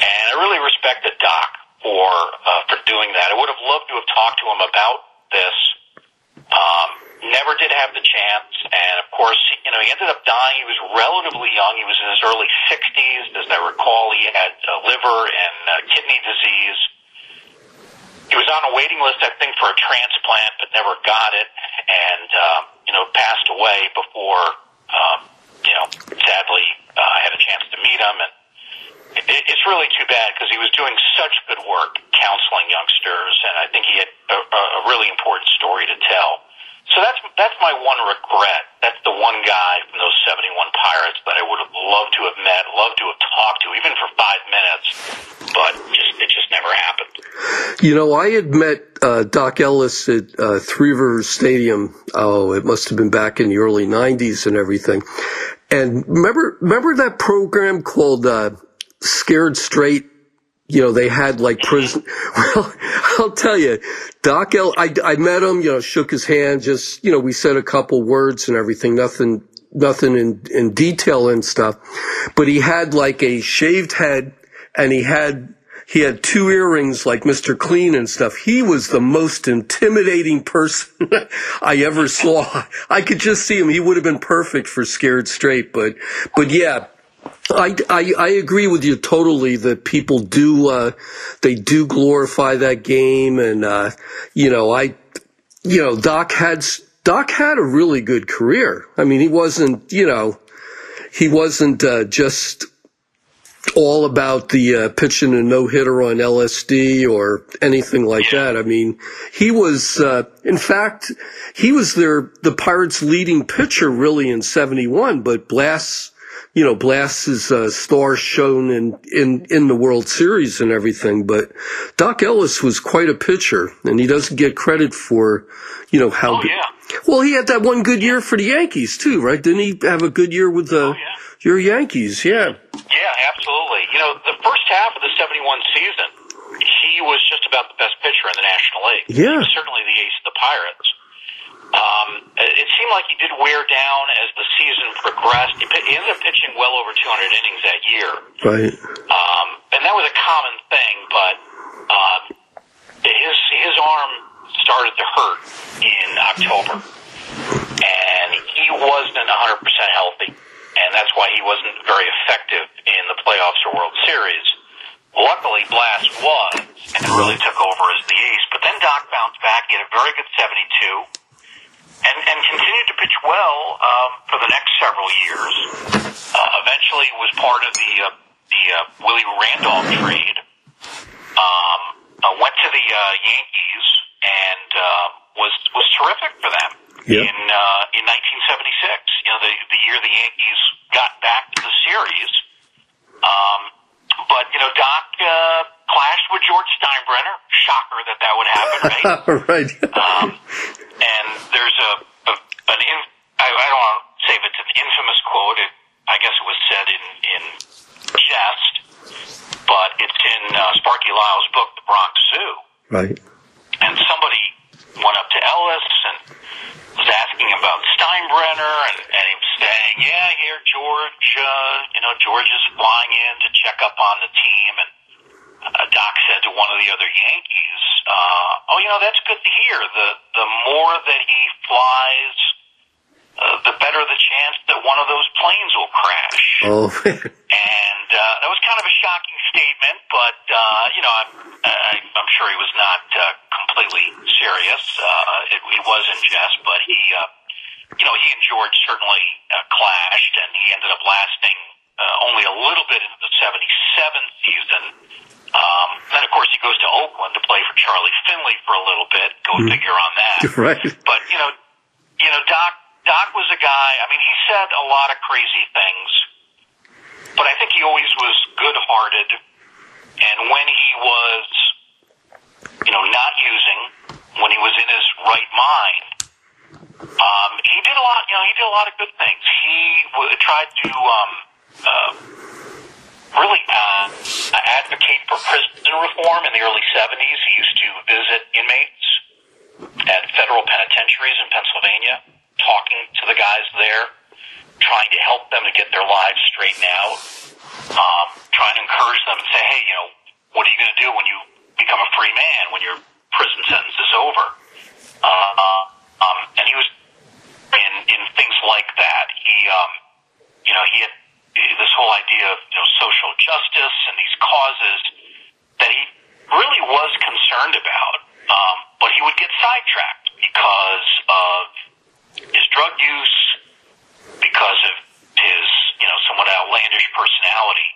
B: And I really respected Doc for uh, for doing that. I would have loved to have talked to him about this. Um, never did have the chance, and of course, you know, he ended up dying. He was relatively young. He was in his early 60s, as I recall. He had uh, liver and uh, kidney disease. He was on a waiting list, I think, for a transplant, but never got it, and um, you know, passed away before. Um, you know, sadly, uh, I had a chance to meet him, and it, it's really too bad because he was doing such good work counseling youngsters, and I think he had a, a really important story to tell. So that's that's my one regret. That's the one guy from those seventy one Pirates that I would have loved to have met, loved to have talked to, even for five minutes, but just it just never happened.
A: You know, I had met uh, Doc Ellis at uh, Three Rivers Stadium. Oh, it must have been back in the early '90s and everything. And remember, remember that program called uh, Scared Straight you know, they had like prison. Well, I'll tell you, Doc L. I, I met him, you know, shook his hand, just, you know, we said a couple words and everything, nothing, nothing in, in detail and stuff. But he had like a shaved head and he had, he had two earrings like Mr. Clean and stuff. He was the most intimidating person I ever saw. I could just see him. He would have been perfect for Scared Straight, but, but yeah, I, I, I, agree with you totally that people do uh, they do glorify that game and uh, you know I you know Doc had Doc had a really good career. I mean he wasn't you know he wasn't uh, just all about the uh, pitching a no hitter on LSD or anything like that. I mean he was uh, in fact he was their the Pirates' leading pitcher really in '71, but Blass, you know, Blass's uh, star shown in, in, in the World Series and everything. But Doc Ellis was quite a pitcher, and he doesn't get credit for, you know, how.
B: Oh, yeah.
A: Well, he had that one good year for the Yankees too, right? Didn't he have a good year with the,
B: oh, yeah.
A: your Yankees? Yeah.
B: Yeah, absolutely. You know, the first half of the '71 season, he was just about the best pitcher in the National League.
A: Yeah.
B: He was certainly the ace of the Pirates. Um, it seemed like he did wear down as the season progressed. He, he ended up pitching well over 200 innings that year.
A: Right.
B: Um, and that was a common thing, but uh, his his arm started to hurt in October, and he wasn't 100% healthy, and that's why he wasn't very effective in the playoffs or World Series. Luckily, Blass was and really took over as the ace. But then Doc bounced back. He had a very good 72 and, and continued to pitch well um, for the next several years. Uh, eventually, was part of the uh, the uh, Willie Randolph trade. Um, uh, went to the uh, Yankees and uh, was was terrific for them
A: yep.
B: in uh, in 1976. You know, the the year the Yankees got back to the series. Um, but you know, Doc uh, clashed with George Steinbrenner. Shocker that that would happen, right?
A: right.
B: um, and there's a, a an in, I, I don't want to say if it's an infamous quote. It, I guess it was said in in jest, but it's in uh, Sparky Lyle's book, The Bronx Zoo.
A: Right.
B: And somebody went up to Ellis and was asking about Steinbrenner, and, and he was saying, "Yeah, here George, uh, you know, George is flying in to check up on the team." And uh, Doc said to one of the other Yankees, uh, "Oh, you know, that's good to hear. The the more that he flies." Uh, the better the chance that one of those planes will crash.
A: Oh.
B: and uh, that was kind of a shocking statement, but uh, you know, I'm, I, I'm sure he was not uh, completely serious. Uh, it, it was in jest, but he, uh, you know, he and George certainly uh, clashed, and he ended up lasting uh, only a little bit into the '77 season. Um, then, of course, he goes to Oakland to play for Charlie Finley for a little bit. Go
A: Mhm.
B: figure on that.
A: right.
B: But you know, you know, Doc Doc was a guy. I mean, he said a lot of crazy things, but I think he always was good-hearted. And when he was, you know, not using, when he was in his right mind, um, he did a lot. You know, he did a lot of good things. He w- tried to um, uh, really uh, advocate for prison reform in the early '70s. He used to visit inmates at federal penitentiaries in Pennsylvania, talking to the guys there, trying to help them to get their lives straightened out, um, trying to encourage them and say, hey, you know, what are you going to do when you become a free man, when your prison sentence is over? Uh, um, and he was in, in things like that. He, um, you know, he had this whole idea of you know social justice and these causes that he really was concerned about, um, but he would get sidetracked because of his drug use, because of his you know somewhat outlandish personality,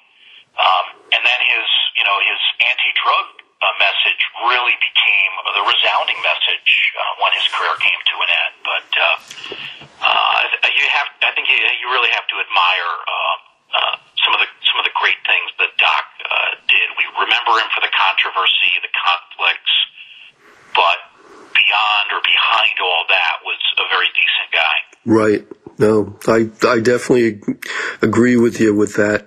B: um, and then his you know his anti-drug uh, message really became the resounding message uh, when his career came to an end. But uh, uh, you have, I think, you, you really have to admire uh, uh, some of the some of the great things that Doc uh, did. We remember him for the controversy, the conflicts, but beyond or behind all that was a very decent guy.
A: Right. No, I I definitely agree with you with that.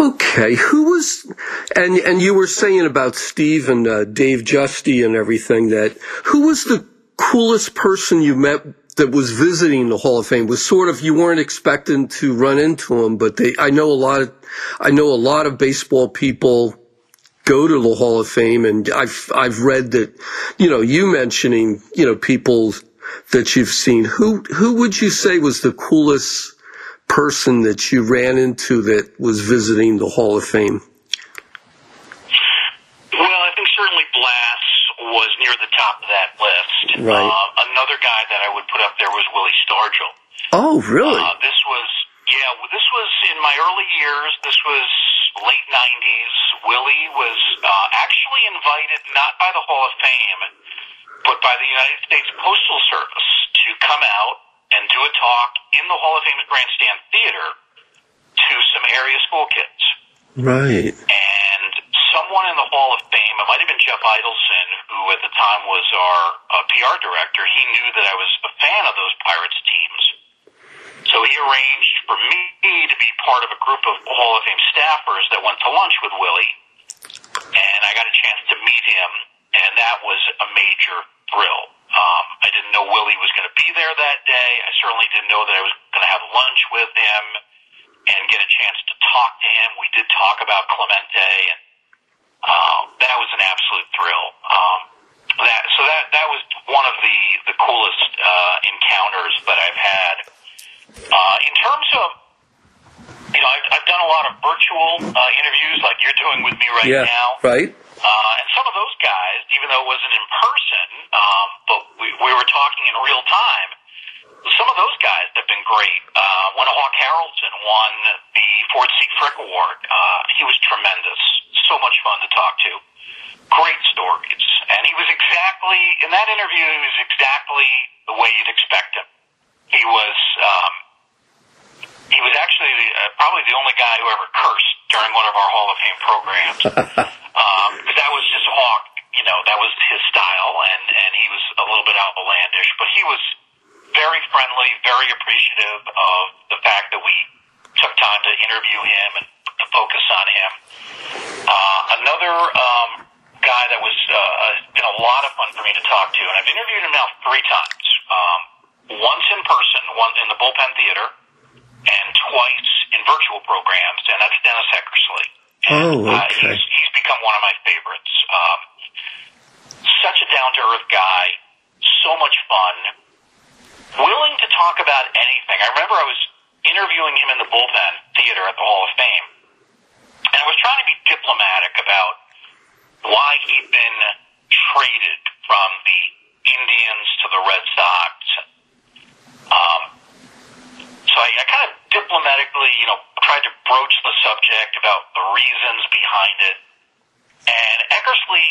A: Okay, who was and and you were saying about Steve and uh, Dave Giusti and everything that who was the coolest person you met that was visiting the Hall of Fame was sort of you weren't expecting to run into him, but they I know a lot of I know a lot of baseball people go to the Hall of Fame, and I've I've read that you know you mentioning you know people that you've seen. Who who would you say was the coolest person that you ran into that was visiting the Hall of Fame?
B: Well, I think certainly Blass was near the top of that list.
A: Right.
B: Uh, another guy that I would put up there was Willie Stargell.
A: Oh, really?
B: Uh, this was yeah, this was in my early years. This was late '90s. Willie was uh, actually invited not by the Hall of Fame, but by the United States Postal Service to come out and do a talk in the Hall of Fame Grandstand Theater to some area school kids.
A: Right.
B: And someone in the Hall of Fame, it might have been Jeff Idelson, who at the time was our uh, PR director, he knew that I was a fan of those Pirates teams. So he arranged for me to be part of a group of Hall of Fame staffers that went to lunch with Willie. And I got a chance to meet him, and that was a major thrill. Um, I didn't know Willie was going to be there that day. I certainly didn't know that I was going to have lunch with him and get a chance to talk to him. We did talk about Clemente, and um, that was an absolute thrill. Um, that so that that was one of the the coolest uh, encounters that I've had. Uh, in terms of you know, I've, I've done a lot of virtual uh, interviews like you're doing with me right
A: yeah.
B: now.
A: Right.
B: Uh, and some of those guys, even though it wasn't in person, um, but we, we were talking in real time, some of those guys have been great. Uh, when Hawk Harrelson won the Ford C. Frick Award, uh, he was tremendous. So much fun to talk to. Great stories. And he was exactly, in that interview, he was exactly the way you'd expect him. He was, um, he was actually uh, probably the only guy who ever cursed during one of our Hall of Fame programs. um, that was just Hawk, you know, that was his style, and, and he was a little bit outlandish, but he was very friendly, very appreciative of the fact that we took time to interview him and to focus on him. Uh, another um, guy that was uh, been a lot of fun for me to talk to, and I've interviewed him now three times. Um, once in person, one in the bullpen theater, and twice in virtual programs, and that's Dennis Eckersley. And,
A: Oh,
B: uh, he's, he's become one of my favorites. Um, such a down to earth guy, so much fun, willing to talk about anything. I remember I was interviewing him in the bullpen theater at the Hall of Fame, and I was trying to be diplomatic about why he'd been traded from the Indians to the Red Sox. Um, so I, I kind of diplomatically, you know, tried to broach the subject about the reasons behind it. And Eckersley,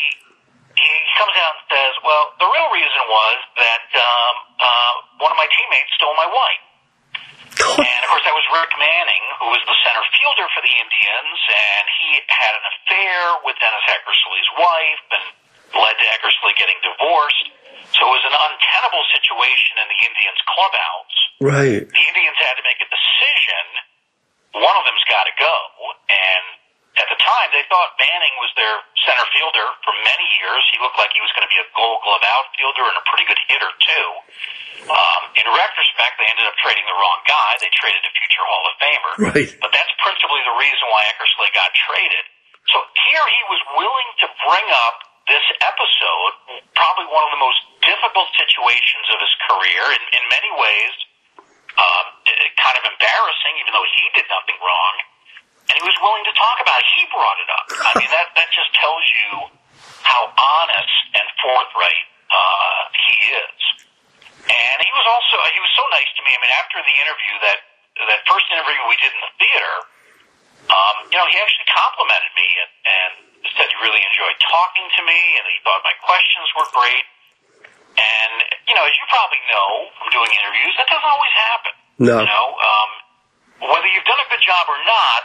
B: he comes out and says, well, the real reason was that um, uh, one of my teammates stole my wife. And of course, that was Rick Manning, who was the center fielder for the Indians, and he had an affair with Dennis Eckersley's wife and led to Eckersley getting divorced. So it was an untenable situation in the Indians' clubhouse.
A: Right.
B: The Indians had to make a decision. One of them's got to go. And at the time, they thought Manning was their center fielder for many years. He looked like he was going to be a gold glove outfielder and a pretty good hitter, too. Um, in retrospect, they ended up trading the wrong guy. They traded a future Hall of Famer.
A: Right.
B: But that's principally the reason why Eckersley got traded. So here he was willing to bring up this episode, probably one of the most difficult situations of his career, in, in many ways, um, kind of embarrassing, even though he did nothing wrong. And he was willing to talk about it. He brought it up. I mean, that, that just tells you how honest and forthright uh, he is. And he was also he was so nice to me. I mean, after the interview that that first interview we did in the theater, um, you know, he actually complimented me and, and said he really enjoyed talking to me, and he thought my questions were great. And you know, as you probably know from doing interviews, that doesn't always happen.
A: No.
B: You know, um, whether you've done a good job or not,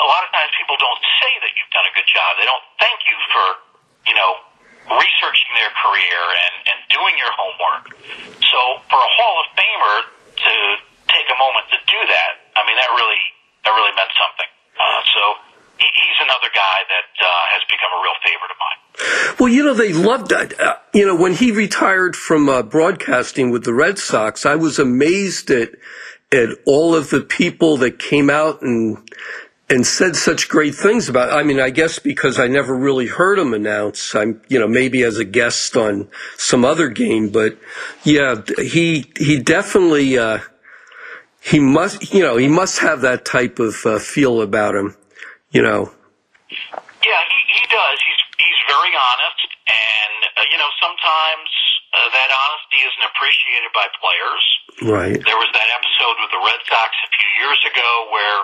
B: a lot of times people don't say that you've done a good job. They don't thank you for, you know, researching their career and, and doing your homework. So for a Hall of Famer to take a moment to do that, I mean, that really that really meant something. Uh, so he's another guy that uh, has become a real favorite of mine.
A: Well, you know, they loved that. Uh, you know, when he retired from uh, broadcasting with the Red Sox, I was amazed at at all of the people that came out and and said such great things about. I mean, I guess because I never really heard him announce. I'm, you know, maybe as a guest on some other game, but yeah, he he definitely uh, he must, you know, he must have that type of uh, feel about him, you know.
B: Yeah, he, he does. He's he's very honest, and uh, you know sometimes uh, that honesty isn't appreciated by players.
A: Right.
B: There was that episode with the Red Sox a few years ago where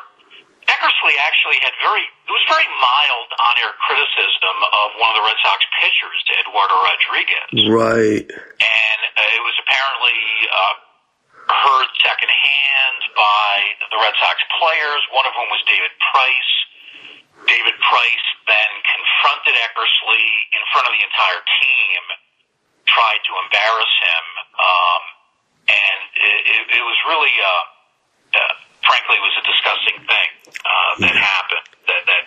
B: Eckersley actually had very it was very mild on air criticism of one of the Red Sox pitchers, Eduardo Rodriguez.
A: Right.
B: And uh, it was apparently uh, heard secondhand by the Red Sox players, one of whom was David Price. David Price then confronted Eckersley in front of the entire team, tried to embarrass him, um, and it, it, it was really, uh, uh, frankly, it was a disgusting thing uh, that happened. That that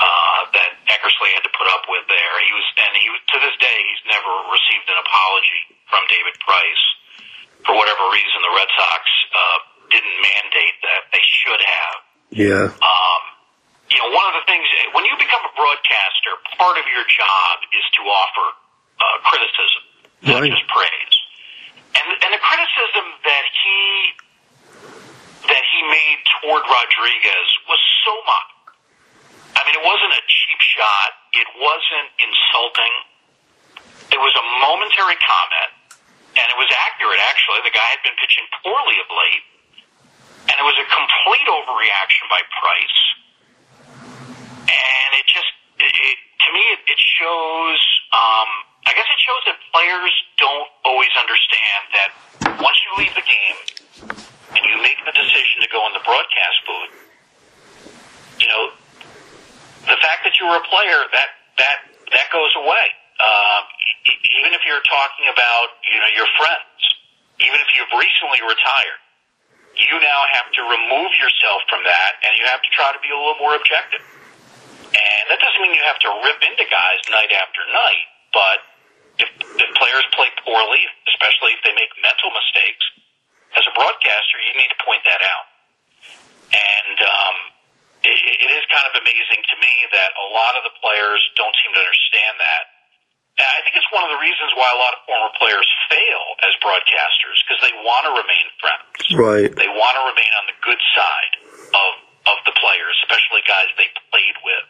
B: uh, that Eckersley had to put up with there. He was, and he to this day, he's never received an apology from David Price. For whatever reason, the Red Sox uh, didn't mandate that. They should have.
A: Yeah.
B: Um, you know, one of the things when you become a broadcaster, part of your job is to offer uh, criticism, not just praise. And and the criticism that he that he made toward Rodriguez was so much. I mean, it wasn't a cheap shot. It wasn't insulting. It was a momentary comment, and it was accurate. Actually, the guy had been pitching poorly of late, and it was a complete overreaction by Price. And it just, it, to me, it, it shows. Um, I guess it shows that players don't always understand that once you leave the game and you make the decision to go in the broadcast booth, you know, the fact that you were a player that that that goes away. E- even if you're talking about you know your friends, even if you've recently retired, you now have to remove yourself from that, and you have to try to be a little more objective. And that doesn't mean you have to rip into guys night after night, but if, if players play poorly, especially if they make mental mistakes, as a broadcaster, you need to point that out. And um, it, it is kind of amazing to me that a lot of the players don't seem to understand that. And I think it's one of the reasons why a lot of former players fail as broadcasters because they want to remain friends.
A: Right.
B: They want to remain on the good side of of the players, especially guys they played with,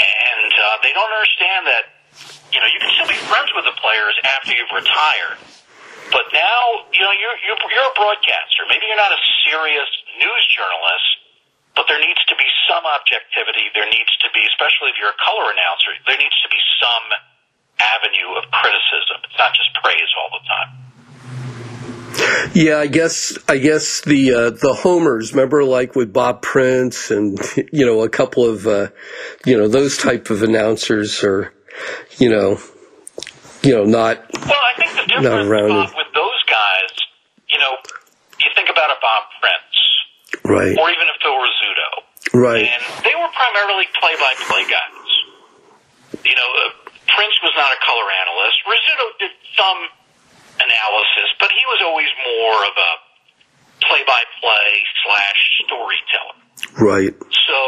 B: and uh, they don't understand that you know you can still be friends with the players after you've retired. But now, you know, you're, you're you're a broadcaster. Maybe you're not a serious news journalist, but there needs to be some objectivity. There needs to be, especially if you're a color announcer, there needs to be some avenue of criticism. It's not just praise all the time.
A: Yeah, I guess I guess the uh, the homers. Remember, like with Bob Prince and you know a couple of uh, you know those type of announcers are you know you know not
B: Well, I think the
A: Not
B: difference
A: around
B: Bob, with those guys, you know, you think about a Bob Prince
A: right
B: or even a Phil Rizzuto,
A: right
B: and they were primarily play-by-play guys. You know, uh, Prince was not a color analyst. Rizzuto did some analysis, but he was always more of a play-by-play slash storyteller.
A: right
B: So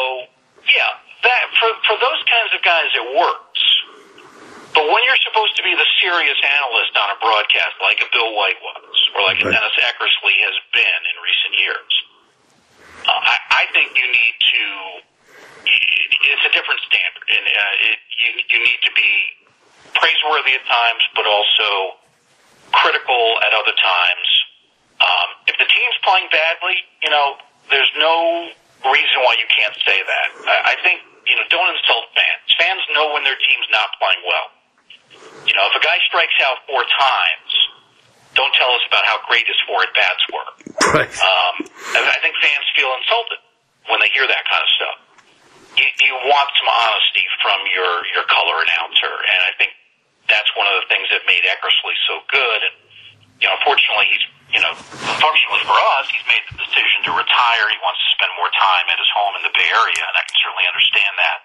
B: yeah, that for for those kinds of guys it works. But when you're supposed to be the serious analyst on a broadcast, like a Bill White was, or like a Dennis Eckersley has been in recent years, uh, I, I think you need to. It's a different standard, and uh, it, you you need to be praiseworthy at times, but also critical at other times. Um, if the team's playing badly, you know, there's no reason why you can't say that. I, I think you know, don't insult fans. Fans know when their team's not playing well. You know, if a guy strikes out four times, don't tell us about how great his four at bats were.
A: Right.
B: Um, I think fans feel insulted when they hear that kind of stuff. You, you want some honesty from your your color announcer, and I think that's one of the things that made Eckersley so good. And you know, unfortunately, he's you know, unfortunately for us, he's made the decision to retire. He wants to spend more time at his home in the Bay Area, and I can certainly understand that.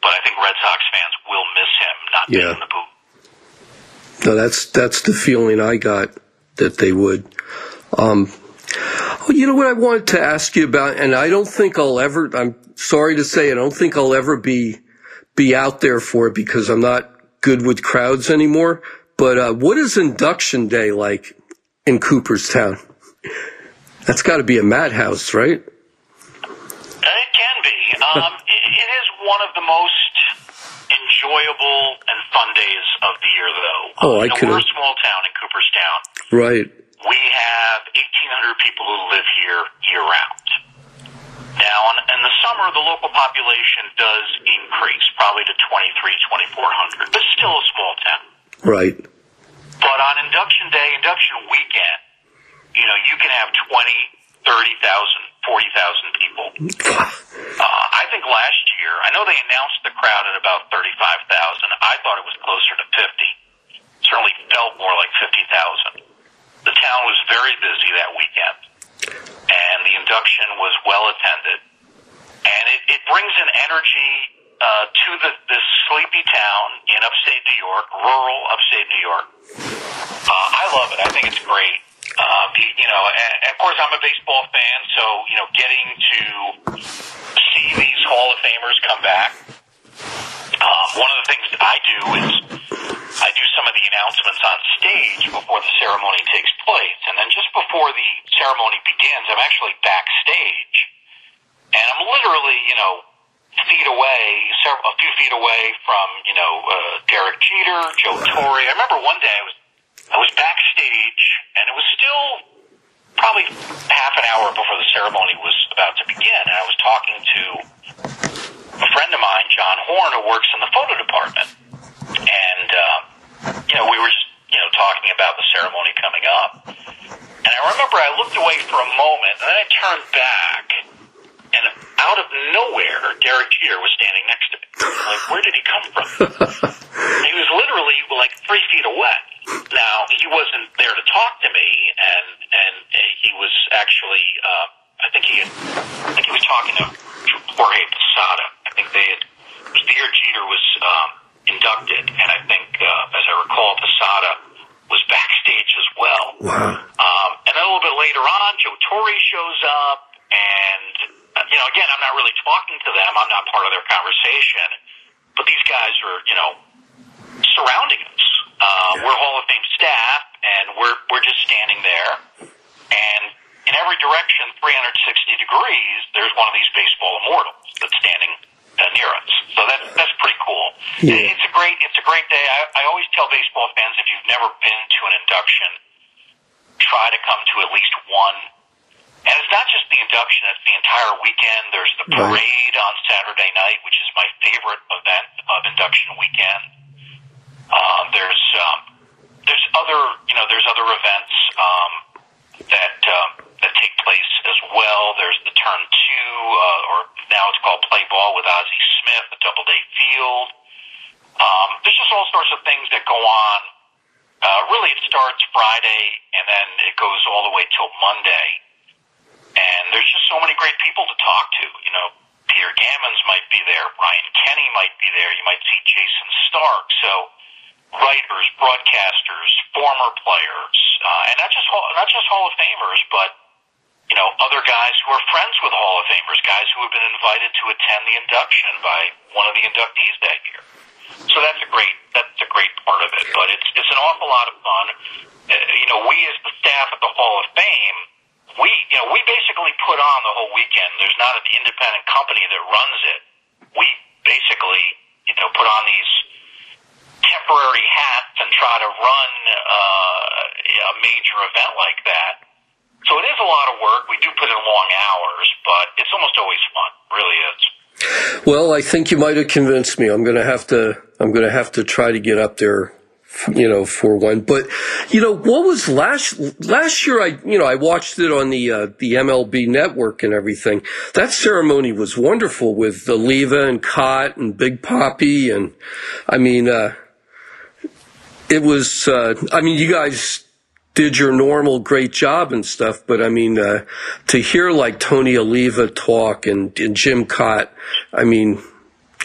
B: But I think Red Sox fans will miss him not being in the booth.
A: No, that's that's the feeling I got that they would. Um, oh, you know what I wanted to ask you about, and I don't think I'll ever. I'm sorry to say, I don't think I'll ever be be out there for it because I'm not good with crowds anymore. But uh, what is induction day like in Cooperstown? That's got to be a madhouse, right?
B: It can be. Um, it, it is one of the most enjoyable and fun days of the year, though.
A: Oh, I
B: you know,
A: could've-
B: We're a small town in Cooperstown.
A: Right.
B: We have 1,800 people who live here year round. Now, in, in the summer, the local population does increase, probably to 23, 2,400, but still a small town.
A: Right.
B: But on induction day, induction weekend, you know, you can have 20, 30,000, 40,000 people. Uh, I think last year, I know they announced the crowd at about 35,000. I thought it was closer to 50. Certainly felt more like 50,000. The town was very busy that weekend, and the induction was well attended. And it, it brings an energy uh, to the, this sleepy town in upstate New York, rural upstate New York. Uh, I love it. I think it's great. Um, you, know, and, and of course, I'm a baseball fan, so you know, getting to see these Hall of Famers come back. Um, one of the things I do is I do some of the announcements on stage before the ceremony takes place, and then just before the ceremony begins, I'm actually backstage, and I'm literally, you know, feet away, several, a few feet away from, you know, uh, Derek Jeter, Joe Torre. I remember one day I was I was backstage, and it was still probably half an hour before the ceremony was about to begin, and I was talking to a friend of mine, John Horne, who works in the photo department, and uh, you know we were just you know talking about the ceremony coming up, and I remember I looked away for a moment, and then I turned back, and out of nowhere, Derek Jeter was standing next to me. I'm like, where did he come from? he was literally like three feet away. Now he wasn't there to talk to me, and and he was actually, uh, I think he had, I think he was talking to Jorge Posada. I think they had the year Jeter was um, inducted, and I think, uh, as I recall, Posada was backstage as well.
A: Wow.
B: Um, and then a little bit later on, Joe Torre shows up, and uh, you know, again, I'm not really talking to them. I'm not part of their conversation, but these guys are, you know, surrounding us. Uh, We're Hall of Fame staff, and we're we're just standing there, and in every direction, 360 degrees, there's one of these baseball immortals that's standing uh, near us. So that's that's pretty cool.
A: Yeah.
B: It's a great it's a great day. I, I always tell baseball fans if you've never been to an induction, try to come to at least one. And it's not just the induction; it's the entire weekend. There's the
A: Right.
B: parade on Saturday night, which is my favorite event of induction weekend. Uh, there's um, there's other you know there's other events um, that um, that take place as well. There's the turn two, uh, or now it's called play ball with Ozzie Smith, the Doubleday Field. Um, there's just all sorts of things that go on. Uh, really, it starts Friday and then it goes all the way till Monday. And there's just so many great people to talk to. You know, Peter Gammons might be there, Ryan Kenny might be there. You might see Jayson Stark. So writers, broadcasters, former players, uh, and not just not just Hall of Famers, but you know other guys who are friends with Hall of Famers, guys who have been invited to attend the induction by one of the inductees that year. So that's a great that's a great part of it. But it's it's an awful lot of fun. Uh, you know, we as the staff at the Hall of Fame, we you know we basically put on the whole weekend. There's not an independent company that runs it. We basically you know put on these temporary hats and try to run uh, a major event like that. So it is a lot of work. We do put in long hours, but it's almost always fun. It really is.
A: Well, I think you might have convinced me. I'm going to have to. I'm going to have to try to get up there you know, for one. But you know, what was last last year? I you know I watched it on the uh, the MLB network and everything. That ceremony was wonderful with Oliva and Kaat and Big Papi, and I mean, uh, it was. Uh, I mean, you guys did your normal great job and stuff, but I mean, uh, to hear like Tony Oliva talk and, and Jim Kaat, I mean,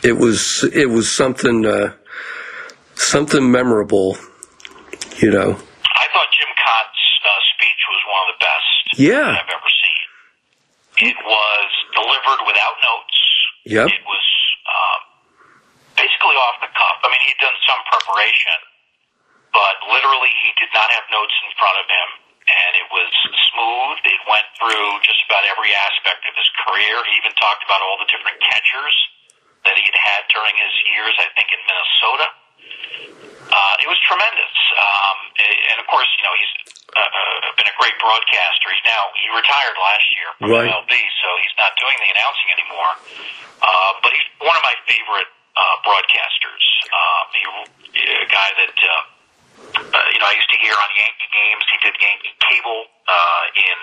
A: it was it was something uh, something memorable, you know.
B: I thought Jim Kaat's uh, speech was one of the best
A: yeah.
B: I've ever seen. It was delivered without notes.
A: Yep.
B: It was um, basically off the cuff. I mean, he'd done some preparation, but literally he did not have notes in front of him. And it was smooth. It went through just about every aspect of his career. He even talked about all the different catchers that he'd had during his years, I think, in Minnesota uh, it was tremendous. Um, and of course, you know, he's uh, uh, been a great broadcaster. He's now he retired last year from
A: right.
B: MLB, so he's not doing the announcing anymore. Uh, but he's one of my favorite uh, broadcasters. Um, he, a guy that. Uh, uh, you know, I used to hear on Yankee games. He did Yankee cable uh, in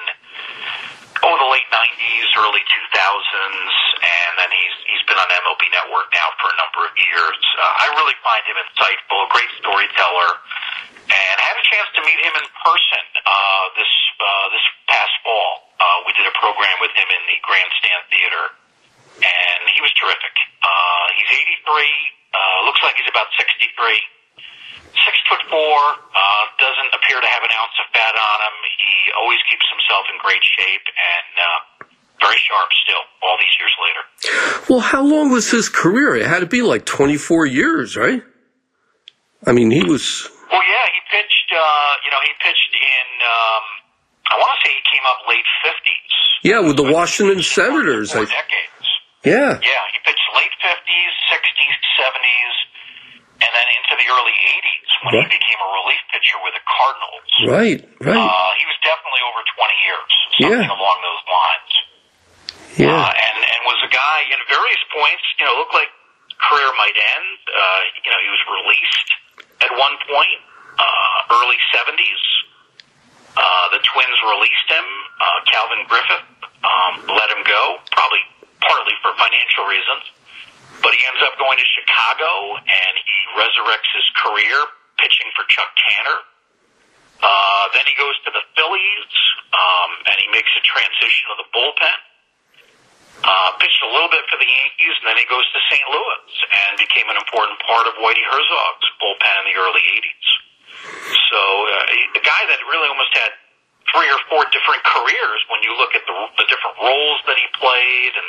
B: oh the late '90s, early 2000s, and then he's he's been on MLB Network now for a number of years. Uh, I really find him insightful, a great storyteller, and had a chance to meet him in person uh, this uh, this past fall. Uh, we did a program with him in the Grandstand Theater, and he was terrific. Uh, he's 83. Uh, looks like he's about 63 six foot four, uh, doesn't appear to have an ounce of fat on him. He always keeps himself in great shape and uh, very sharp still, all these years later.
A: Well, how long was his career? It had to be like 24 years, right? I mean, he was.
B: Well, yeah, he pitched, uh, you know, he pitched in, um, I want to say he came up late 50s.
A: Yeah, with the Washington Senators.
B: Four I, decades.
A: Yeah.
B: Yeah, he pitched late 50s, 60s, 70s and then into the early 80s when right. he became a relief pitcher with the Cardinals.
A: Right, right. Uh,
B: he was definitely over 20 years, something
A: yeah.
B: along those lines.
A: Yeah.
B: Uh, and, and was a guy, in various points, you know, looked like career might end. Uh, you know, he was released at one point, uh, early 70s. Uh, the Twins released him. Uh, Calvin Griffith um, let him go, probably partly for financial reasons. But he ends up going to Chicago and he resurrects his career pitching for Chuck Tanner. Uh, then he goes to the Phillies um, and he makes a transition to the bullpen. Uh, pitched a little bit for the Yankees, and then he goes to St. Louis and became an important part of Whitey Herzog's bullpen in the early 80s. So, uh, a guy that really almost had three or four different careers when you look at the, the different roles that he played and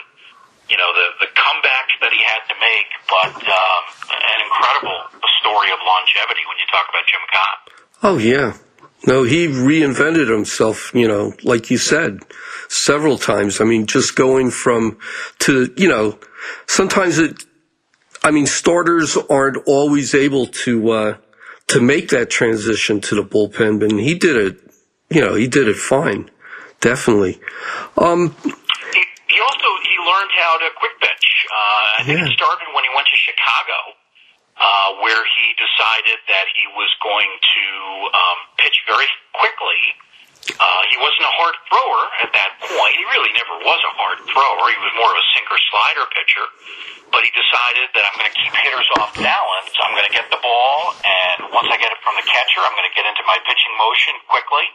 B: you know, the, the comebacks that he had to make, but um, an incredible story of longevity when you talk about Jim Kaat.
A: Oh, yeah. No, he reinvented himself, you know, like you said, several times. I mean, just going from to, you know, sometimes it, I mean, starters aren't always able to, uh, to make that transition to the bullpen, but he did it, you know, he did it fine. Definitely. Um,
B: how to quick pitch. Uh, I think
A: yeah.
B: it started when he went to Chicago, uh, where he decided that he was going to um, pitch very quickly. Uh, he wasn't a hard thrower at that point. He really never was a hard thrower. He was more of a sinker slider pitcher. But he decided that I'm going to keep hitters off balance. I'm going to get the ball, and once I get it from the catcher, I'm going to get into my pitching motion quickly.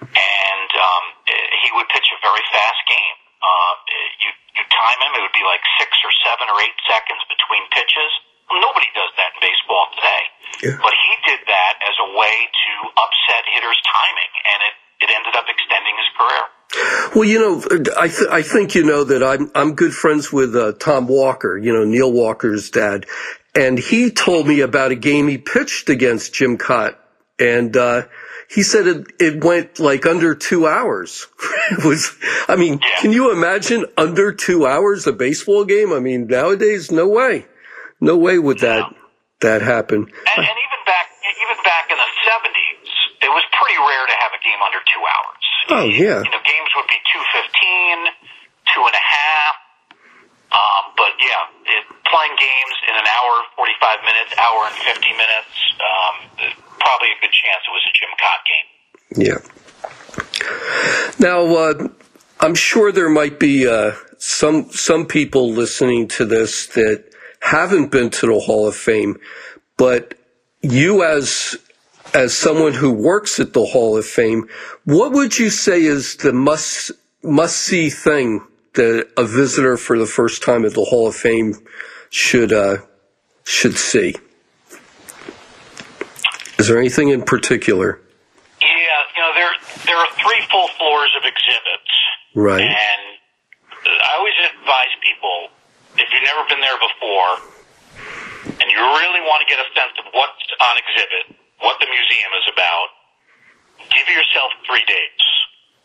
B: And um, he would pitch a very fast game. Uh, you you time him; it would be like six or seven or eight seconds between pitches. Nobody does that in baseball today,
A: yeah.
B: but he did that as a way to upset hitters' timing, and it it ended up extending his career.
A: Well, you know, I th- I think you know that I'm I'm good friends with uh, Tom Walker, you know Neil Walker's dad, and he told me about a game he pitched against Jim Kaat, and uh, he said it, it went like under two hours. it was, I mean,
B: yeah.
A: can you imagine under two hours a baseball game? I mean, nowadays, no way, no way would that no. that happen.
B: And, and even back, even back in the seventies, it was pretty rare to have a game under two hours.
A: Oh yeah,
B: you know, games would be two fifteen, two and a half. Um, but yeah, it, playing games in an hour, forty five minutes, hour and fifty minutes. Um, probably a good chance it was a Jim Kaat game.
A: Yeah. Now, uh, I'm sure there might be uh, some some people listening to this that haven't been to the Hall of Fame, but you as as someone who works at the Hall of Fame, what would you say is the must must see thing that a visitor for the first time at the Hall of Fame should uh, should see? Is there anything in particular?
B: Yeah, you know there there are three full floors of exhibits,
A: Right.
B: and I always advise people if you've never been there before, and you really want to get a sense of what's on exhibit, what the museum is about, give yourself three days,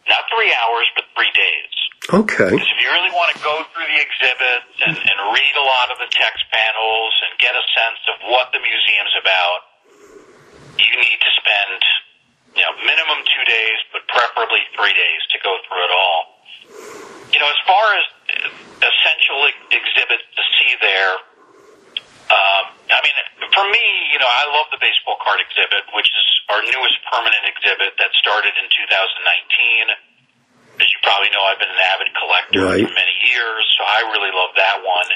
B: not three hours, but three days.
A: Okay.
B: Because if you really want to go through the exhibits and, and read a lot of the text panels and get a sense of what the museum's about, you need to spend, you know, minimum two days, but preferably three days to go through it all. You know, as far as essential exhibits to see there, um, I mean, for me, you know, I love the baseball card exhibit, which is our newest permanent exhibit that started in 2019 as you probably know, I've been an avid collector
A: Right.
B: for many years, so I really love that one.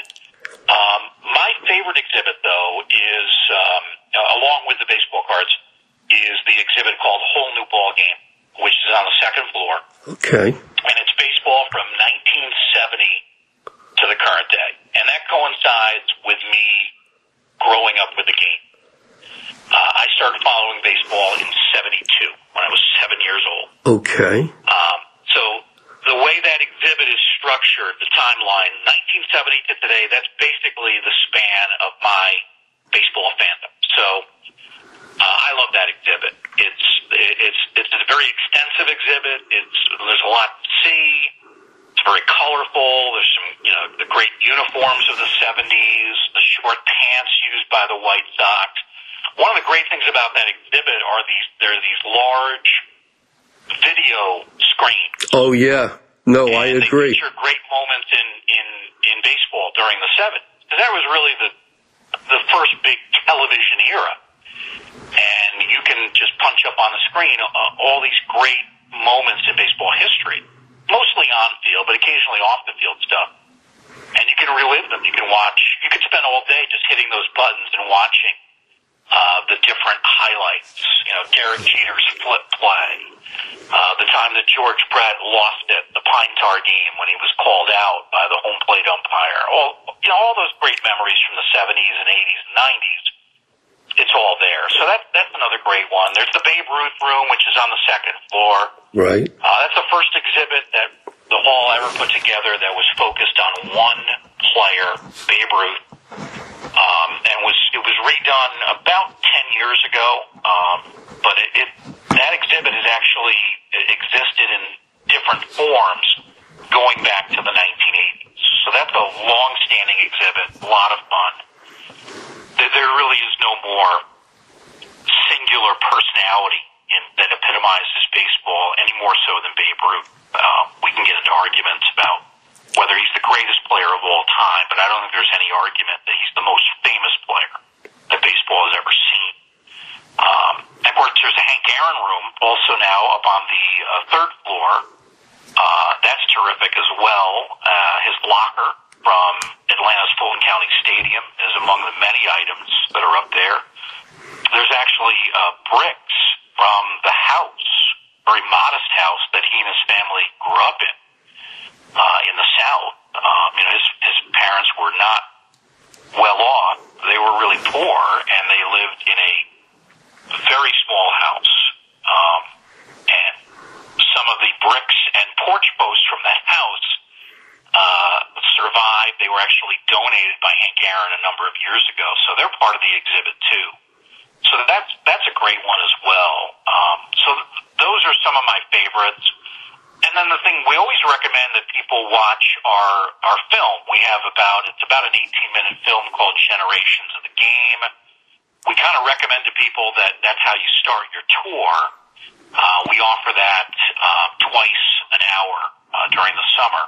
B: Um, my favorite exhibit, though, is um, uh, along with the baseball cards, is the exhibit called Whole New Ball Game, which is on the second floor,
A: Okay.
B: and it's baseball from 1970 to the current day, and that coincides with me growing up with the game. Uh, I started following baseball in '72 when I was seven years old.
A: Okay.
B: Um, so the way that exhibit is structured, the timeline, 1970 to today, that's basically the span of my baseball fandom. So uh, I love that exhibit. It's it's it's a very extensive exhibit. It's there's a lot to see. It's very colorful. There's some you know the great uniforms of the 70s, the short pants used by the White Sox. One of the great things about that exhibit are these there are these large video screens.
A: Oh yeah. No, I agree.
B: They feature great moments in in in baseball during the '70s. 'Cause That was really the the first big television era, and you can just punch up on the screen uh, all these great moments in baseball history, mostly on field, but occasionally off the field stuff. And you can relive them. You can watch. You could spend all day just hitting those buttons and watching uh, the different highlights. You know, Derek Jeter's flip play, uh, the time that George Brett lost it, the Pine Tar game when he was called out by the home plate umpire. All you know, all those great memories from the '70s and '80s and '90s. It's all there. So that that's another great one. There's the Babe Ruth room, which is on the second floor.
A: Right.
B: Uh, that's the first exhibit that the hall ever put together that was focused on one player, Babe Ruth, um, and was it was redone about ten years ago. Um, but it, it that exhibit has actually existed in different forms going back to the 1980s. So that's a long-standing exhibit, a lot of fun. There, there really is no more singular personality in, that epitomizes baseball any more so than Babe Ruth. Uh, we can get into arguments about whether he's the greatest player of all time, but I don't think there's any argument that he's the most famous player that baseball has ever seen. Um, and of course, there's a Hank Aaron room also now up on the uh, third floor. Uh, that's terrific as well. Uh, his locker from Atlanta's Fulton County Stadium is among the many items that are up there. There's actually uh, bricks from the house, very modest house that he and his family grew up in uh, in the South. Um, you know, his his parents were not well off; they were really poor, and they lived in a very small house. Um, and some of the bricks and porch posts from that house uh, survived. They were actually donated by Hank Aaron a number of years ago, so they're part of the exhibit too. So that's that's a great one as well. Um, so th- those are some of my favorites. And then the thing we always recommend that people watch our our film. We have about it's about an 18 minute film called Generations of the Game. We kind of recommend to people that that's how you start your tour. Uh, we offer that uh, twice an hour uh, during the summer,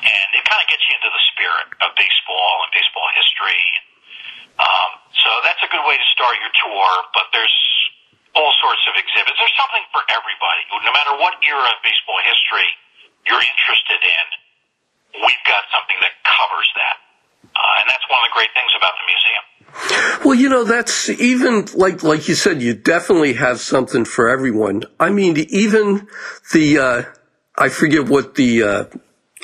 B: and it kind of gets you into the spirit of baseball and baseball history. Um, so that's a good way to start your tour. But there's all sorts of exhibits. There's something for everybody. No matter what era of baseball history you're interested in, we've got something that covers that. Uh, and that's one of the great things about the museum.
A: Well, you know, that's even like like you said, you definitely have something for everyone. I mean, even the uh, I forget what the uh,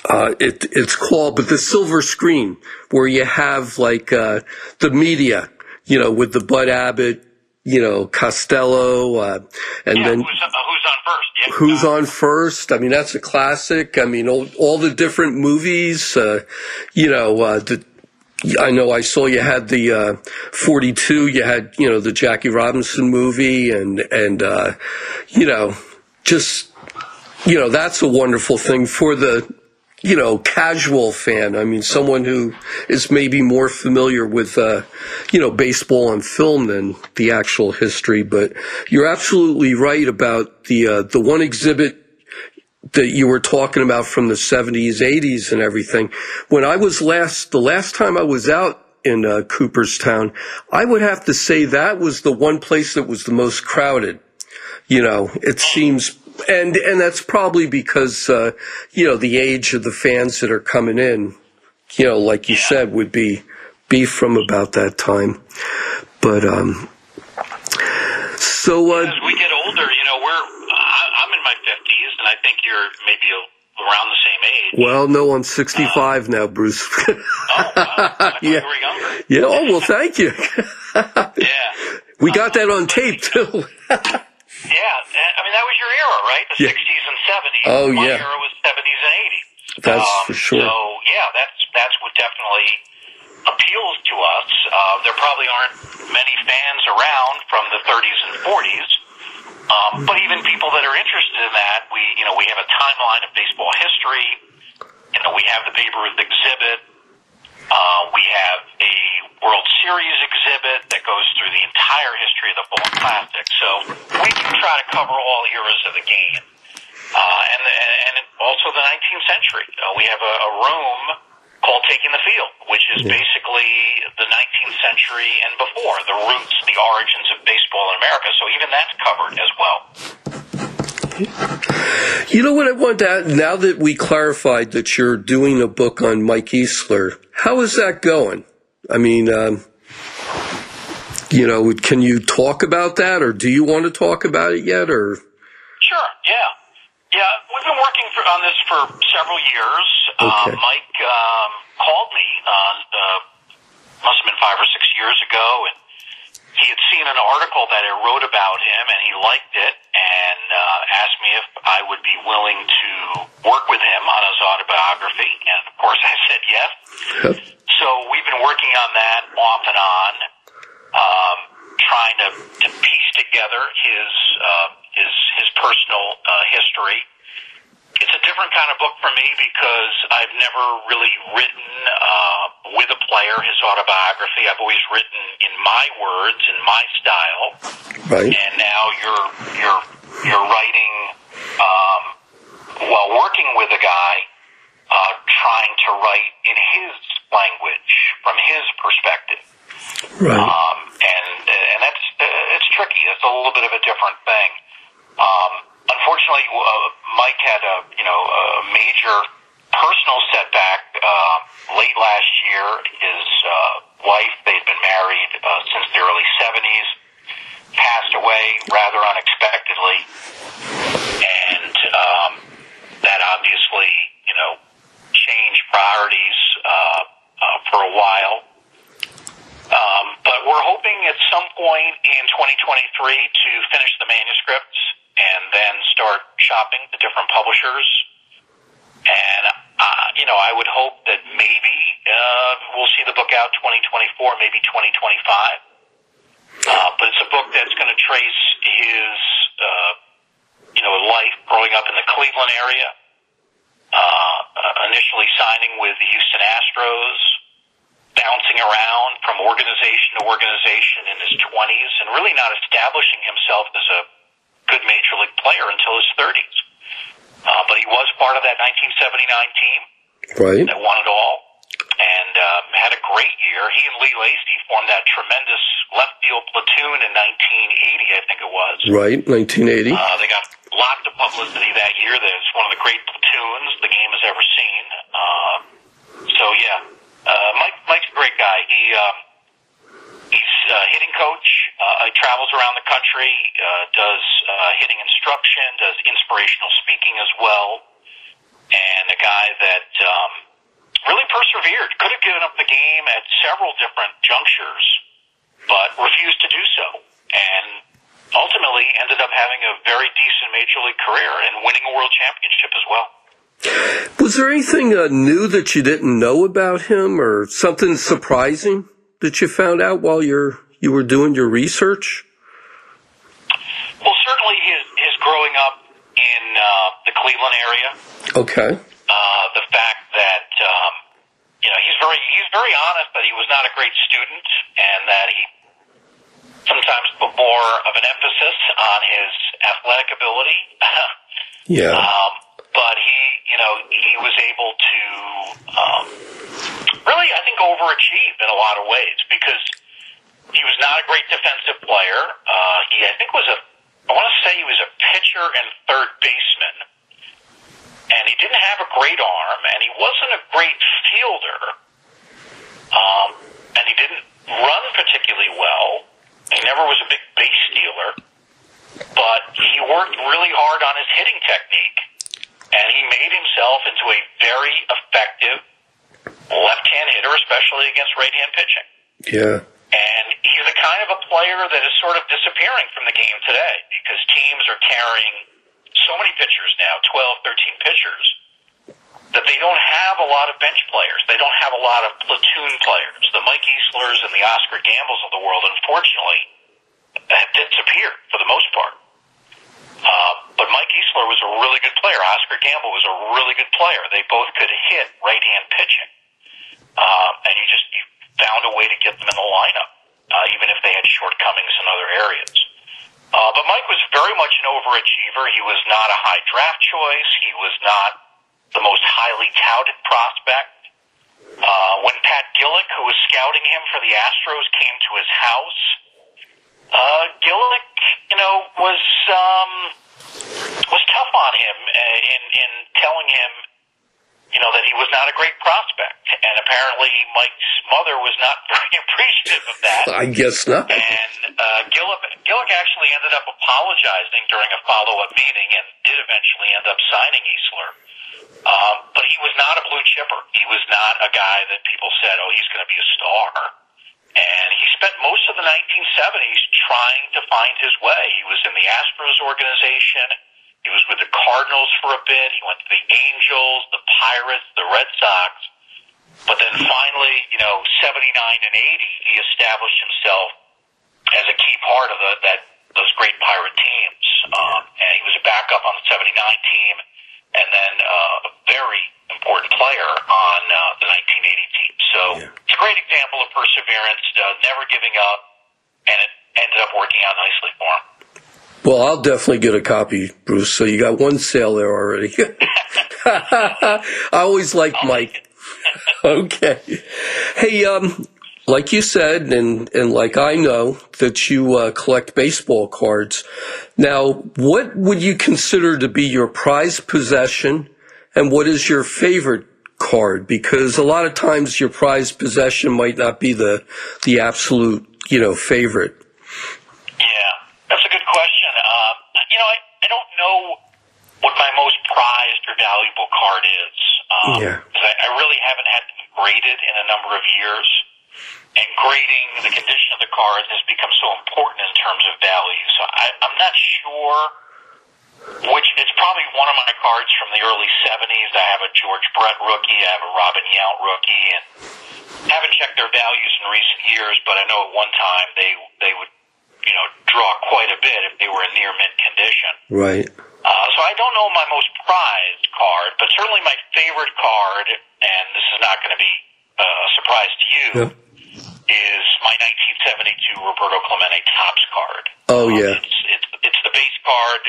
A: uh, it, it's called, but the silver screen where you have like uh, the media, you know, with the Bud Abbott, you know, Costello, uh, and
B: Yeah,
A: then
B: who's, uh, who's on first? Yeah.
A: who's on first. I mean, that's a classic. I mean, all, all the different movies, uh, you know, uh, the, I know I saw you had the uh, 42, you had, you know, the Jackie Robinson movie, and, and uh, you know, just, you know, that's a wonderful thing for the, you know, casual fan. I mean, someone who is maybe more familiar with, uh, you know, baseball on film than the actual history. But you're absolutely right about the uh, the one exhibit that you were talking about from the 70s, 80s, and everything. When I was last, the last time I was out in uh, Cooperstown, I would have to say that was the one place that was the most crowded. You know, it seems, and and that's probably because uh, you know the age of the fans that are coming in. You know, like you
B: Yeah.
A: said, would be be from about that time. But um, so uh,
B: as we get older, you know, we're I- I'm in my 50s, and I think you're maybe around the same age.
A: well, no, I'm 65 now, Bruce.
B: Oh, wow.
A: Yeah.
B: you were younger.
A: yeah. Oh well, thank you.
B: Yeah.
A: we got that on tape too.
B: Yeah, I mean that was your era, right? The
A: Yeah.
B: 60s and 70s.
A: Oh,
B: My
A: yeah.
B: era was 70s and 80s.
A: That's
B: Um,
A: for sure.
B: So yeah, that's that's what definitely appeals to us. Uh, there probably aren't many fans around from the 30s and 40s, um, but even people that are interested in that, we you know we have a timeline of baseball history. You know, we have the Babe Ruth exhibit. Uh, we have a World Series exhibit that goes through the entire history of the Fall Classic. So we do try to cover all eras of the game, uh, and and also the 19th century. Uh, we have a, a room called Taking the Field, which is
A: Yeah.
B: basically the 19th century and before, the roots, the origins of baseball in America. So even that's covered as well.
A: You know what I want to add? Now that we clarified that you're doing a book on Mike Easler, how is that going? I mean, um, you know, can you talk about that, or do you want to talk about it yet, or?
B: Sure. Yeah. Yeah. We've been working for, on this for several years.
A: Okay.
B: Uh, Mike um, called me. Uh, uh, must have been five or six years ago, and he had seen an article that I wrote about him, and he liked it, and uh, asked me if I would be willing to work with him on his autobiography. And of course, I said yes. So we've been working on that off and on, um, trying to, to piece together his uh, his his personal uh, history. It's a different kind of book for me because I've never really written uh, with a player his autobiography. I've always written in my words, in my style
A: Right.
B: and now you're you're you're writing um, while working with a guy, uh, trying to write in his language from his perspective,
A: Right.
B: um, and and that's uh, it's tricky. It's a little bit of a different thing. Um, unfortunately, uh, Mike had a you know a major personal setback uh, late last year. His uh, wife, they'd been married uh, since the early '70s passed away rather unexpectedly, and um, that obviously, you know, changed priorities uh, uh, for a while. Um, but we're hoping at some point in 2023 to finish the manuscripts and then start shopping the different publishers. And, uh, you know, I would hope that maybe uh, we'll see the book out 2024, maybe 2025. Uh, but it's a book that's going to trace his, uh, you know, life growing up in the Cleveland area, uh, uh, initially signing with the Houston Astros, bouncing around from organization to organization in his 20s, and really not establishing himself as a good major league player until his 30s. Uh, but he was part of that 1979 team
A: Right.
B: that won it all. And um, had a great year. He and Lee Lacy formed that tremendous left field platoon in 1980, I think it was.
A: Right, 1980.
B: Uh, they got lots of publicity that year. That's one of the great platoons the game has ever seen. Uh, so yeah, uh, Mike Mike's a great guy. He um, he's a hitting coach. Uh, he travels around the country, uh, does uh, hitting instruction, does inspirational speaking as well, and a guy that um, really persevered. Could have given up the game at several different junctures, but refused to do so, and ultimately ended up having a very decent major league career and winning a world championship as well.
A: Was there anything uh, new that you didn't know about him, or something surprising that you found out while you're you were doing your research?
B: Well, certainly his his growing up in uh, the Cleveland area.
A: Okay.
B: Uh, the fact that um, you know he's very he's very honest that he was not a great student and that he sometimes put more of an emphasis on his athletic ability.
A: Yeah.
B: Um, but he, you know, he was able to um, really, I think, overachieve in a lot of ways because he was not a great defensive player. Uh, he, I think, was a, I want to say he was a pitcher and third baseman, and he didn't have a great arm, and he wasn't a great fielder, um, and he didn't run particularly well. He never was a big base stealer, but he worked really hard on his hitting technique and he made himself into a very effective left-hand hitter, especially against right-hand pitching.
A: Yeah.
B: And he's the kind of a player that is sort of disappearing from the game today because teams are carrying so many pitchers now, 12, 13 pitchers, that they don't have a lot of bench players. They don't have a lot of platoon players. The Mike Easlers and the Oscar Gambles of the world, unfortunately, have disappeared for the most part. Uh, but Mike Easler was a really good player. Oscar Gamble was a really good player. They both could hit right-hand pitching, um, and you just you found a way to get them in the lineup, uh, even if they had shortcomings in other areas. Uh, but Mike was very much an overachiever. He was not a high draft choice. He was not the most highly touted prospect. Uh, when Pat Gillick, who was scouting him for the Astros, came to his house, uh, Gillick, you know, was um, was tough on him uh, in in telling him, you know, that he was not a great prospect, and apparently Mike's mother was not very appreciative of that.
A: I guess not.
B: And uh, Gillick, Gillick actually ended up apologizing during a follow-up meeting, and did eventually end up signing Easler. Um, but he was not a blue chipper. He was not a guy that people said, "Oh, he's going to be a star." And he spent most of the 1970s trying to find his way. He was in the Astros organization. He was with the Cardinals for a bit. He went to the Angels, the Pirates, the Red Sox. But then finally, you know, 79 and 80, he established himself as a key part of the, that those great Pirate teams. Um, and he was a backup on the 79 team and then uh, a very important player on uh, the 1980 team. So
A: Yeah.
B: it's a great example of perseverance, uh, never giving up, and it ended up working out nicely for him.
A: Well, I'll definitely get a copy, Bruce. So you got one sale there already. I always like Mike. okay. Hey, um, like you said, and and like I know that you uh, collect baseball cards. Now, what would you consider to be your prized possession, and what is your favorite card? Because a lot of times your prized possession might not be the the absolute, you know, favorite.
B: Yeah, that's a good question. Um, you know, I, I don't know what my most prized or valuable card is. Um,
A: Yeah.
B: I, I really haven't had them graded in a number of years. And grading the condition of the cards has become so important in terms of value. So I, I'm not sure which, it's probably one of my cards from the early 70s. I have a George Brett rookie, I have a Robin Yount rookie, and haven't checked their values in recent years, but I know at one time they, they would, you know, draw quite a bit if they were in near mint condition.
A: Right.
B: Uh, so I don't know my most prized card, but certainly my favorite card, and this is not going to be uh, a surprise to you,
A: Yeah.
B: is my 1972 Roberto Clemente Topps card.
A: Oh,
B: Um,
A: yeah.
B: It's, it's, it's the base card.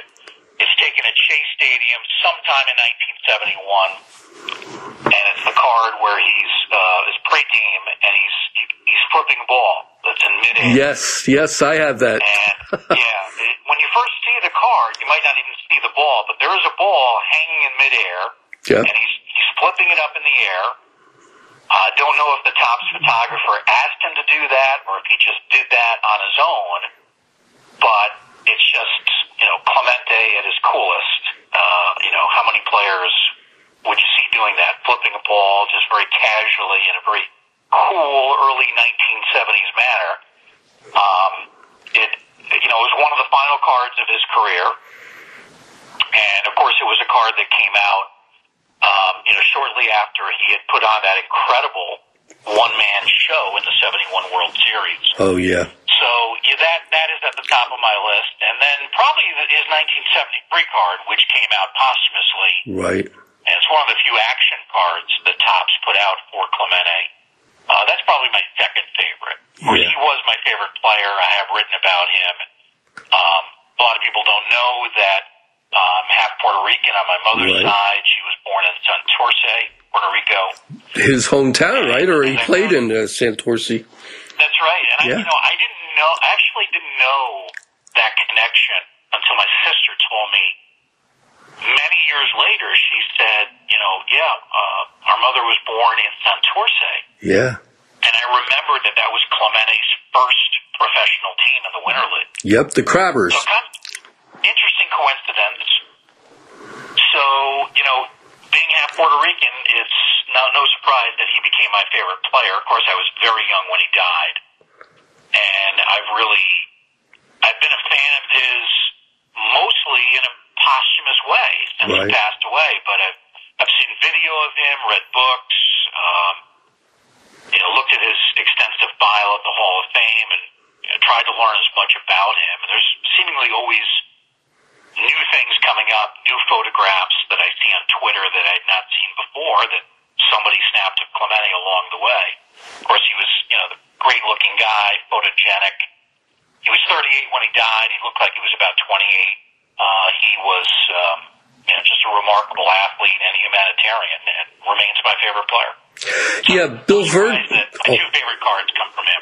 B: It's taken at Shea Stadium sometime in 1971, and it's the card where he's uh, his pre game, and he's he, he's flipping a ball that's in midair.
A: Yes, yes, I have that.
B: And yeah, when you first see the card, you might not even see the ball, but there is a ball hanging in midair,
A: Yeah.
B: and he's he's flipping it up in the air. I don't know if the Topps photographer asked him to do that or if he just did that on his own, but it's just you know Clemente at his coolest. Uh, you know how many players would you see doing that, flipping a ball just very casually in a very cool early 1970s manner. Um, it you know it was one of the final cards of his career, and of course it was a card that came out um, you know shortly after he had put on that incredible one man show in the 71 World Series.
A: Oh yeah.
B: So yeah, that that is at the top of my list, and then probably his 1973 card, which came out posthumously,
A: Right.
B: and it's one of the few action cards that Topps put out for Clemente. Uh, that's probably my second favorite.
A: Yeah.
B: he was my favorite player. I have written about him. Um, a lot of people don't know that um, half Puerto Rican on my mother's
A: Right.
B: side. She was born in Santurce, Puerto Rico.
A: His hometown, right? Or he played in uh, Santurce.
B: That's right. And I,
A: Yeah.
B: you know, I didn't know. I actually didn't know that connection until my sister told me. Many years later, she said, "You know, yeah, uh, our mother was born in Santurce."
A: Yeah.
B: And I remembered that that was Clemente's first professional team in the Winter League.
A: Yep. The Crabbers.
B: So kind of interesting coincidence. So, you know, being half Puerto Rican, it's not, no surprise that he became my favorite player. Of course, I was very young when he died. And I've really, I've been a fan of his mostly in a posthumous way since
A: Right.
B: he passed away. But I've, I've seen video of him, read books, um, you know, looked at his extensive file at the Hall of Fame and you know, tried to learn as much about him. And there's seemingly always new things coming up, new photographs that I see on Twitter that I'd not seen before that somebody snapped of Clemente along the way. Of course, he was, you know, the great looking guy, photogenic. He was 38 when he died. He looked like he was about 28. Uh, he was, um, you know, just a remarkable athlete and humanitarian and remains my favorite player.
A: Yeah. Bill Verd.
B: Surprised that my two favorite cards come from him.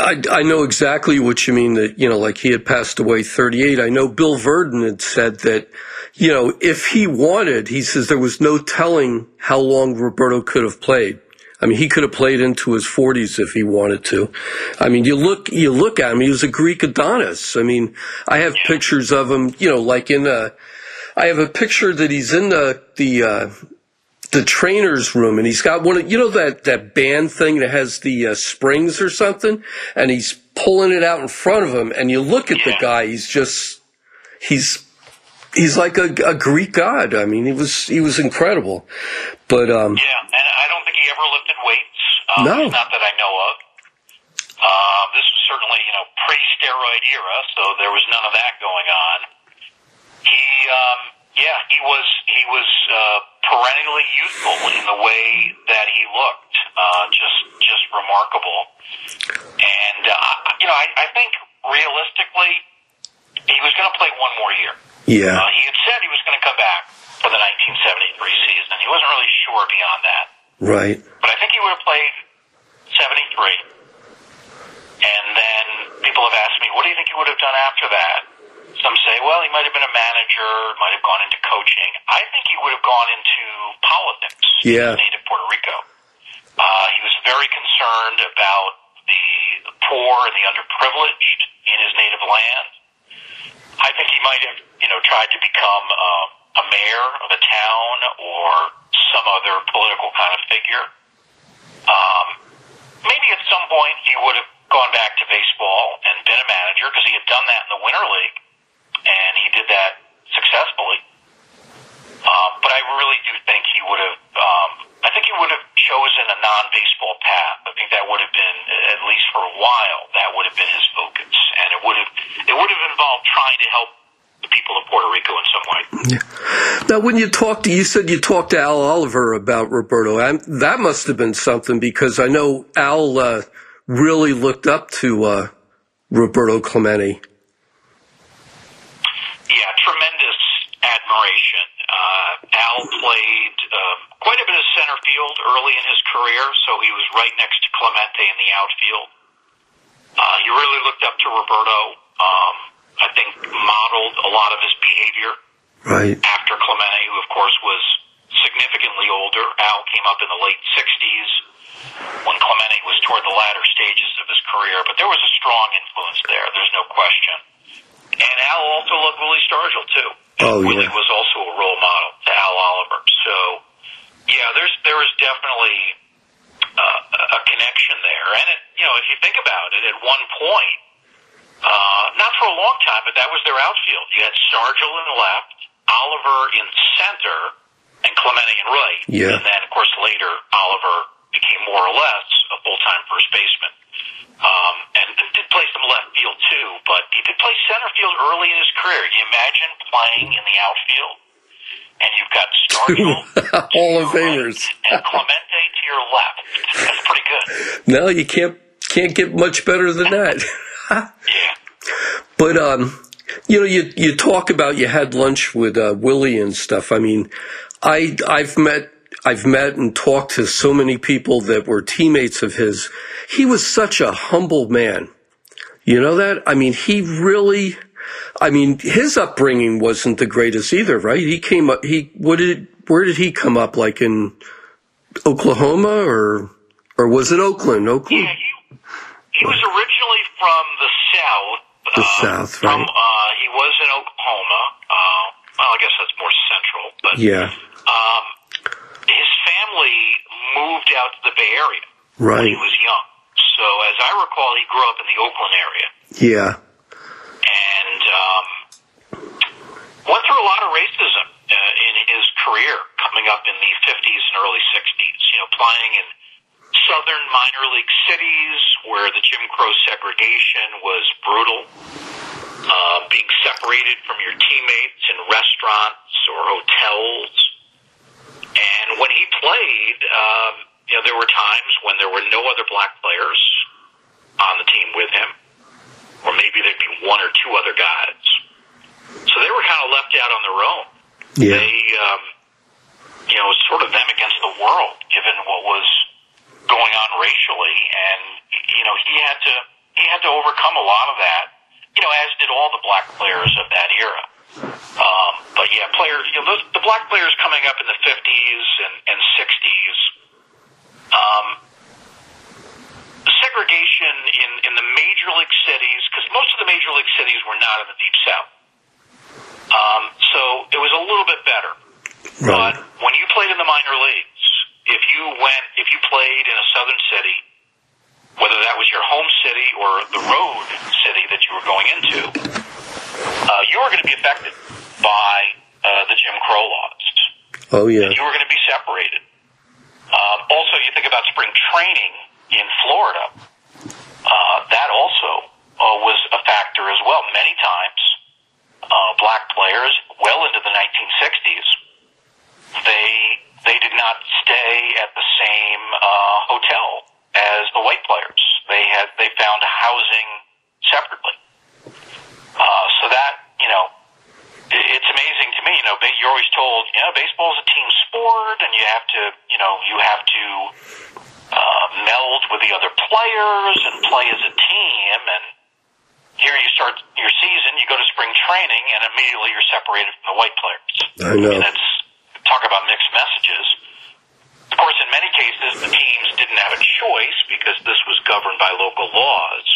A: I, I know exactly what you mean that, you know, like he had passed away 38. I know Bill Verdon had said that, you know, if he wanted, he says there was no telling how long Roberto could have played. I mean, he could have played into his 40s if he wanted to. I mean, you look, you look at him, he was a Greek Adonis. I mean, I have pictures of him, you know, like in a, I have a picture that he's in the, the, uh, the trainer's room and he's got one of you know that that band thing that has the uh, springs or something? And he's pulling it out in front of him and you look at the guy he's just he's he's like a, a greek god. I mean he was he was incredible. But um
B: Yeah, and I don't think he ever lifted weights. Um,
A: No.
B: Not that I know of. Um, this was certainly, you know, pre-steroid era, so there was none of that going on. He, um, yeah, he was he was uh, perennially youthful in the way that he looked. Uh, just just remarkable. And uh, you know, I, I think realistically, he was going to play one more year.
A: yeah
B: Uh, he had said he was going to come back for the 1973 season. He wasn't really sure beyond that.
A: Right
B: But I think he would have played 73. And then people have asked me, what do you think he would have done after that? Some say, well, he might have been a manager, might have gone into coaching. I think he would have gone into politics
A: Yeah.
B: in native Puerto Rico. Uh, he was very concerned about the poor and the underprivileged in his native land. I think he might have, you know, tried to become uh, a mayor of a town or some other political kind of figure. Um, maybe at some point he would have gone back to baseball and been a manager because he had done that in the Winter League, and he did that successfully. Um, but I really do think he would have. Um, I think he would have chosen a non-baseball path. I think that would have been, at least for a while, that would have been his focus, and it would have. It would have involved trying to help the people of Puerto Rico in some way.
A: now when you talked to you said you talked to al oliver about roberto and that must have been something because i know al uh, really looked up to uh, roberto clemente
B: Yeah, tremendous admiration. Uh, Al played um, quite a bit of center field early in his career, so he was right next to Clemente in the outfield. Uh, he really looked up to Roberto. Um, I think modeled a lot of his behavior
A: Right.
B: after Clemente, who of course was significantly older. Al came up in the late 60s when Clemente was toward the latter stages of his career, but there was a strong influence there. There's no question. And Al also loved Willie Stargell too.
A: Oh,
B: Willie
A: yeah.
B: was also a role model to Al Oliver. So, yeah, there's there is definitely uh, a connection there. And it, you know, if you think about it, at one point, uh, not for a long time, but that was their outfield. You had Stargell in left, Oliver in center, and Clemente in right.
A: Yeah.
B: And then, of course, later Oliver became more or less a full-time first baseman. Um, and did play some left field too, but he did play center field early in his career. Can You imagine playing in the outfield, and you've got Stargell
A: Hall of Famers.
B: right, and Clemente to your left. That's pretty good.
A: No, you can't can't get much better than that. But um, you know, you you talk about you had lunch with uh, Willie and stuff. I mean, I I've met I've met and talked to so many people that were teammates of his. He was such a humble man. You know that? I mean, he really. I mean, his upbringing wasn't the greatest either, right? He came up. He what did where did he come up? Like in Oklahoma or or was it Oakland? Oakland.
B: Yeah, he, he was originally from the south.
A: The
B: uh,
A: South,
B: From
A: right.
B: uh, he was in Oklahoma. Uh, well, I guess that's more central, but
A: Yeah.
B: um, his family moved out to the Bay Area when
A: Right.
B: he was young. So, as I recall, he grew up in the Oakland area
A: Yeah.
B: and um, went through a lot of racism uh, in his career, coming up in the 50s and early 60s. You know, playing in southern minor league cities where the Jim Crow segregation was brutal, uh, being separated from your teammates in restaurants or hotels. And when he played, um, you know, there were times when there were no other black players on the team with him, or maybe there'd be one or two other guys. So they were kind of left out on their own
A: Yeah.
B: they, um, you know, it was sort of them against the world, given what was going on racially, and you know, he had to he had to overcome a lot of that, you know, as did all the black players of that era. Um, but yeah, players, you know, those, the black players coming up in the fifties and, and sixties, um, segregation in in the major league cities, because most of the major league cities were not in the deep south. Um, so it was a little bit better.
A: Right.
B: But when you played in the minor leagues, if you went, if you played in a southern city, whether that was your home city or the road city that you were going into, uh, you were going to be affected by uh, the Jim Crow laws.
A: Oh yeah.
B: You were going to be separated. Um, also, you think about spring training in Florida. Uh, that also uh, was a factor as well. Many times, uh, black players, well into the 1960s, they they did not stay at the same uh, hotel as the white players. They had they found housing separately. Uh, so that you know, it, it's amazing to me. You know, you're always told, you know, baseball is a team sport, and you have to, you know, you have to uh, meld with the other players and play as a team. And here you start your season, you go to spring training, and immediately you're separated from the white players.
A: I know.
B: And it's talk about mixed messages. Of course, in many cases, the teams didn't have a choice because this was governed by local laws,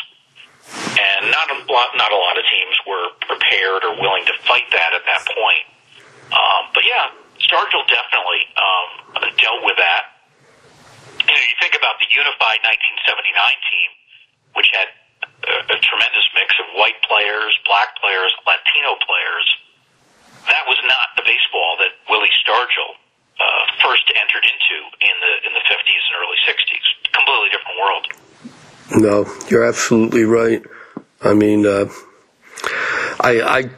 B: and not a lot, not a lot of teams were prepared or willing to fight that at that point. Um, but yeah, Stargell definitely um, dealt with that. You know, you think about the unified 1979 team, which had a, a tremendous mix of white players, black players, Latino players that was not the baseball that Willie Stargell uh, first entered into in the in the 50s and early 60s. Completely different world.
A: No, you're absolutely right. I mean, uh, I, I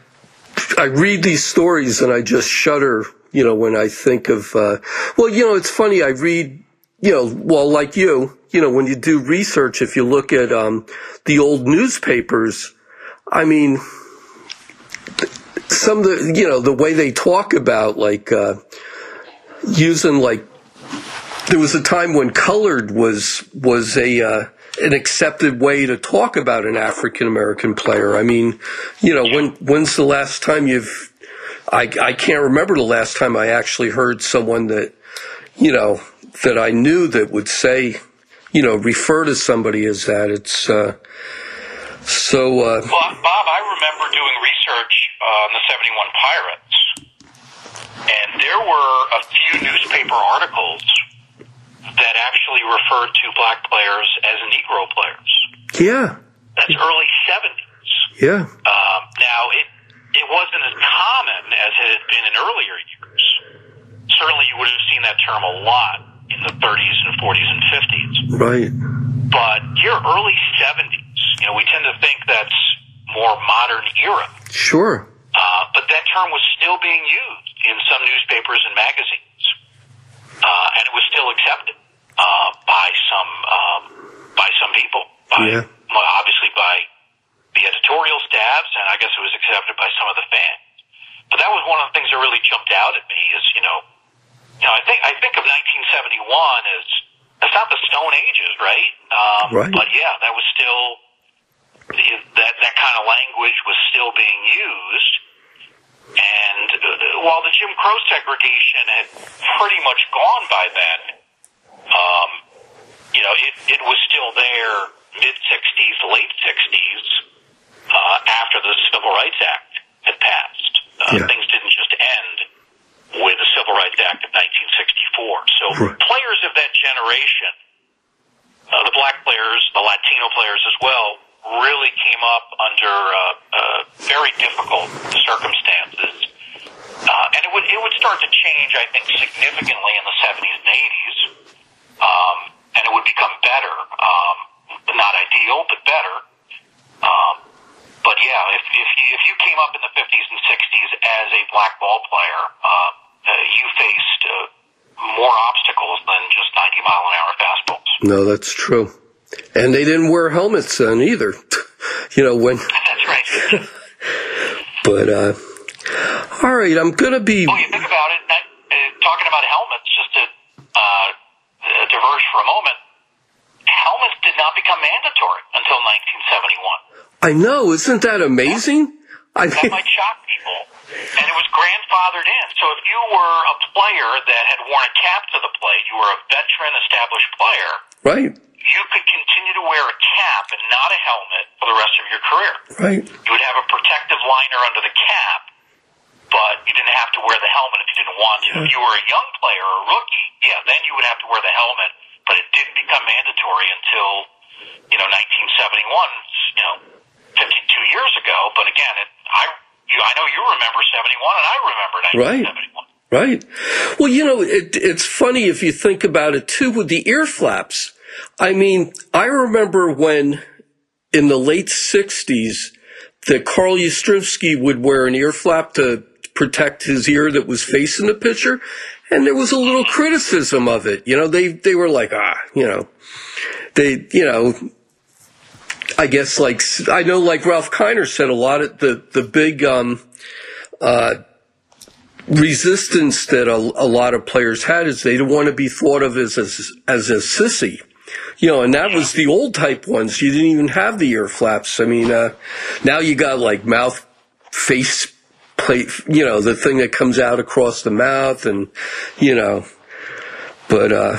A: I read these stories and I just shudder. You know, when I think of, uh, well, you know, it's funny. I read, you know, well, like you, you know, when you do research, if you look at um, the old newspapers, I mean, some of the you know the way they talk about like uh, using like there was a time when colored was was a uh, an accepted way to talk about an African American player. I mean, you know, when when's the last time you've I, I can't remember the last time I actually heard someone that you know that I knew that would say you know refer to somebody as that. It's uh, so. Uh,
B: well, Bob, I remember doing research the '71 Pirates, and there were a few newspaper articles that actually referred to black players as Negro players.
A: Yeah.
B: That's early 70s.
A: Yeah.
B: Um, now, it, it wasn't as common as it had been in earlier years. Certainly, you would have seen that term a lot in the 30s and 40s and 50s.
A: Right.
B: But here, early 70s, you know, we tend to think that's more modern era.
A: Sure.
B: Uh, but that term was still being used in some newspapers and magazines, uh, and it was still accepted uh, by some um, by some people. By,
A: Yeah.
B: well, obviously by the editorial staffs, and I guess it was accepted by some of the fans. But that was one of the things that really jumped out at me. Is you know, you know, I think I think of 1971 as that's not the Stone Ages, right? Um,
A: Right.
B: But yeah, that was still that that kind of language was still being used. And uh, while the Jim Crow segregation had pretty much gone by then, um, you know, it, it was still there mid 60s, late 60s, uh, after the Civil Rights Act had passed. Uh,
A: Yeah.
B: Things didn't just end with the Civil Rights Act of 1964. So
A: Right.
B: players of that generation, uh, the black players, the Latino players as well, really came up under uh, uh, very difficult circumstances. Uh, and it would it would start to change, I think, significantly in the 70s and 80s, um, and it would become better. Um, not ideal, but better. Um, but yeah, if if you, if you came up in the 50s and 60s as a black ball player, uh, uh, you faced uh, more obstacles than just 90 mile an hour fastballs.
A: No, that's true. And they didn't wear helmets then either. you know when.
B: That's right.
A: But uh, all right, I'm gonna be.
B: Well, you think about it. That, uh, talking about helmets, just to uh, uh, diverge for a moment, helmets did not become mandatory until 1971.
A: I know, isn't that amazing? I
B: That might shock people. And it was grandfathered in. So if you were a player that had worn a cap to the plate, you were a veteran established player,
A: right,
B: you could continue to wear a cap and not a helmet for the rest of your career.
A: right,
B: You would have a protective liner under the cap, but you didn't have to wear the helmet if you didn't want to. If you were a young player or a rookie, yeah, then you would have to wear the helmet, but it didn't become mandatory until, you know, 1971, you know, 52 years ago. But again, it, I, you, I know you remember 71 and I remember 1971.
A: right. Well, you know, it, it's funny if you think about it too with the ear flaps. I mean, I remember when in the late '60s that Carl Yastrzemski would wear an ear flap to protect his ear that was facing the pitcher, and there was a little criticism of it. You know, they they were like, ah, you know, they, you know, I guess like I know like Ralph Kiner said a lot of the the big um uh resistance that a, a lot of players had is they don't want to be thought of as a, as a sissy. You know, and that was the old type ones. You didn't even have the ear flaps. I mean, uh, now you got like mouth face plate, you know, the thing that comes out across the mouth and, you know, but, uh,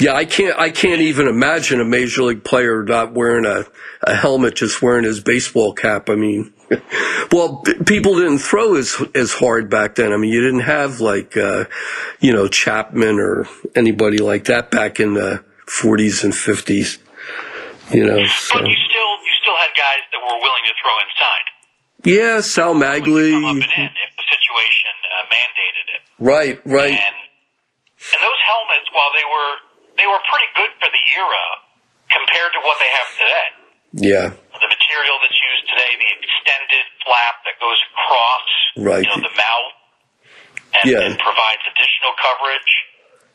A: yeah, I can't. I can't even imagine a major league player not wearing a, a helmet, just wearing his baseball cap. I mean, well, p- people didn't throw as as hard back then. I mean, you didn't have like uh, you know Chapman or anybody like that back in the 40s and 50s. You know, so
B: But you still, you still had guys that were willing to throw inside.
A: yeah, Sal
B: to come up and in if the situation uh, mandated it.
A: Right, right.
B: And and those helmets, while they were they were pretty good for the era compared to what they have today.
A: Yeah,
B: The material that's used today, the extended flap that goes across,
A: Right.
B: you know, the mouth, and,
A: Yeah.
B: and provides additional coverage.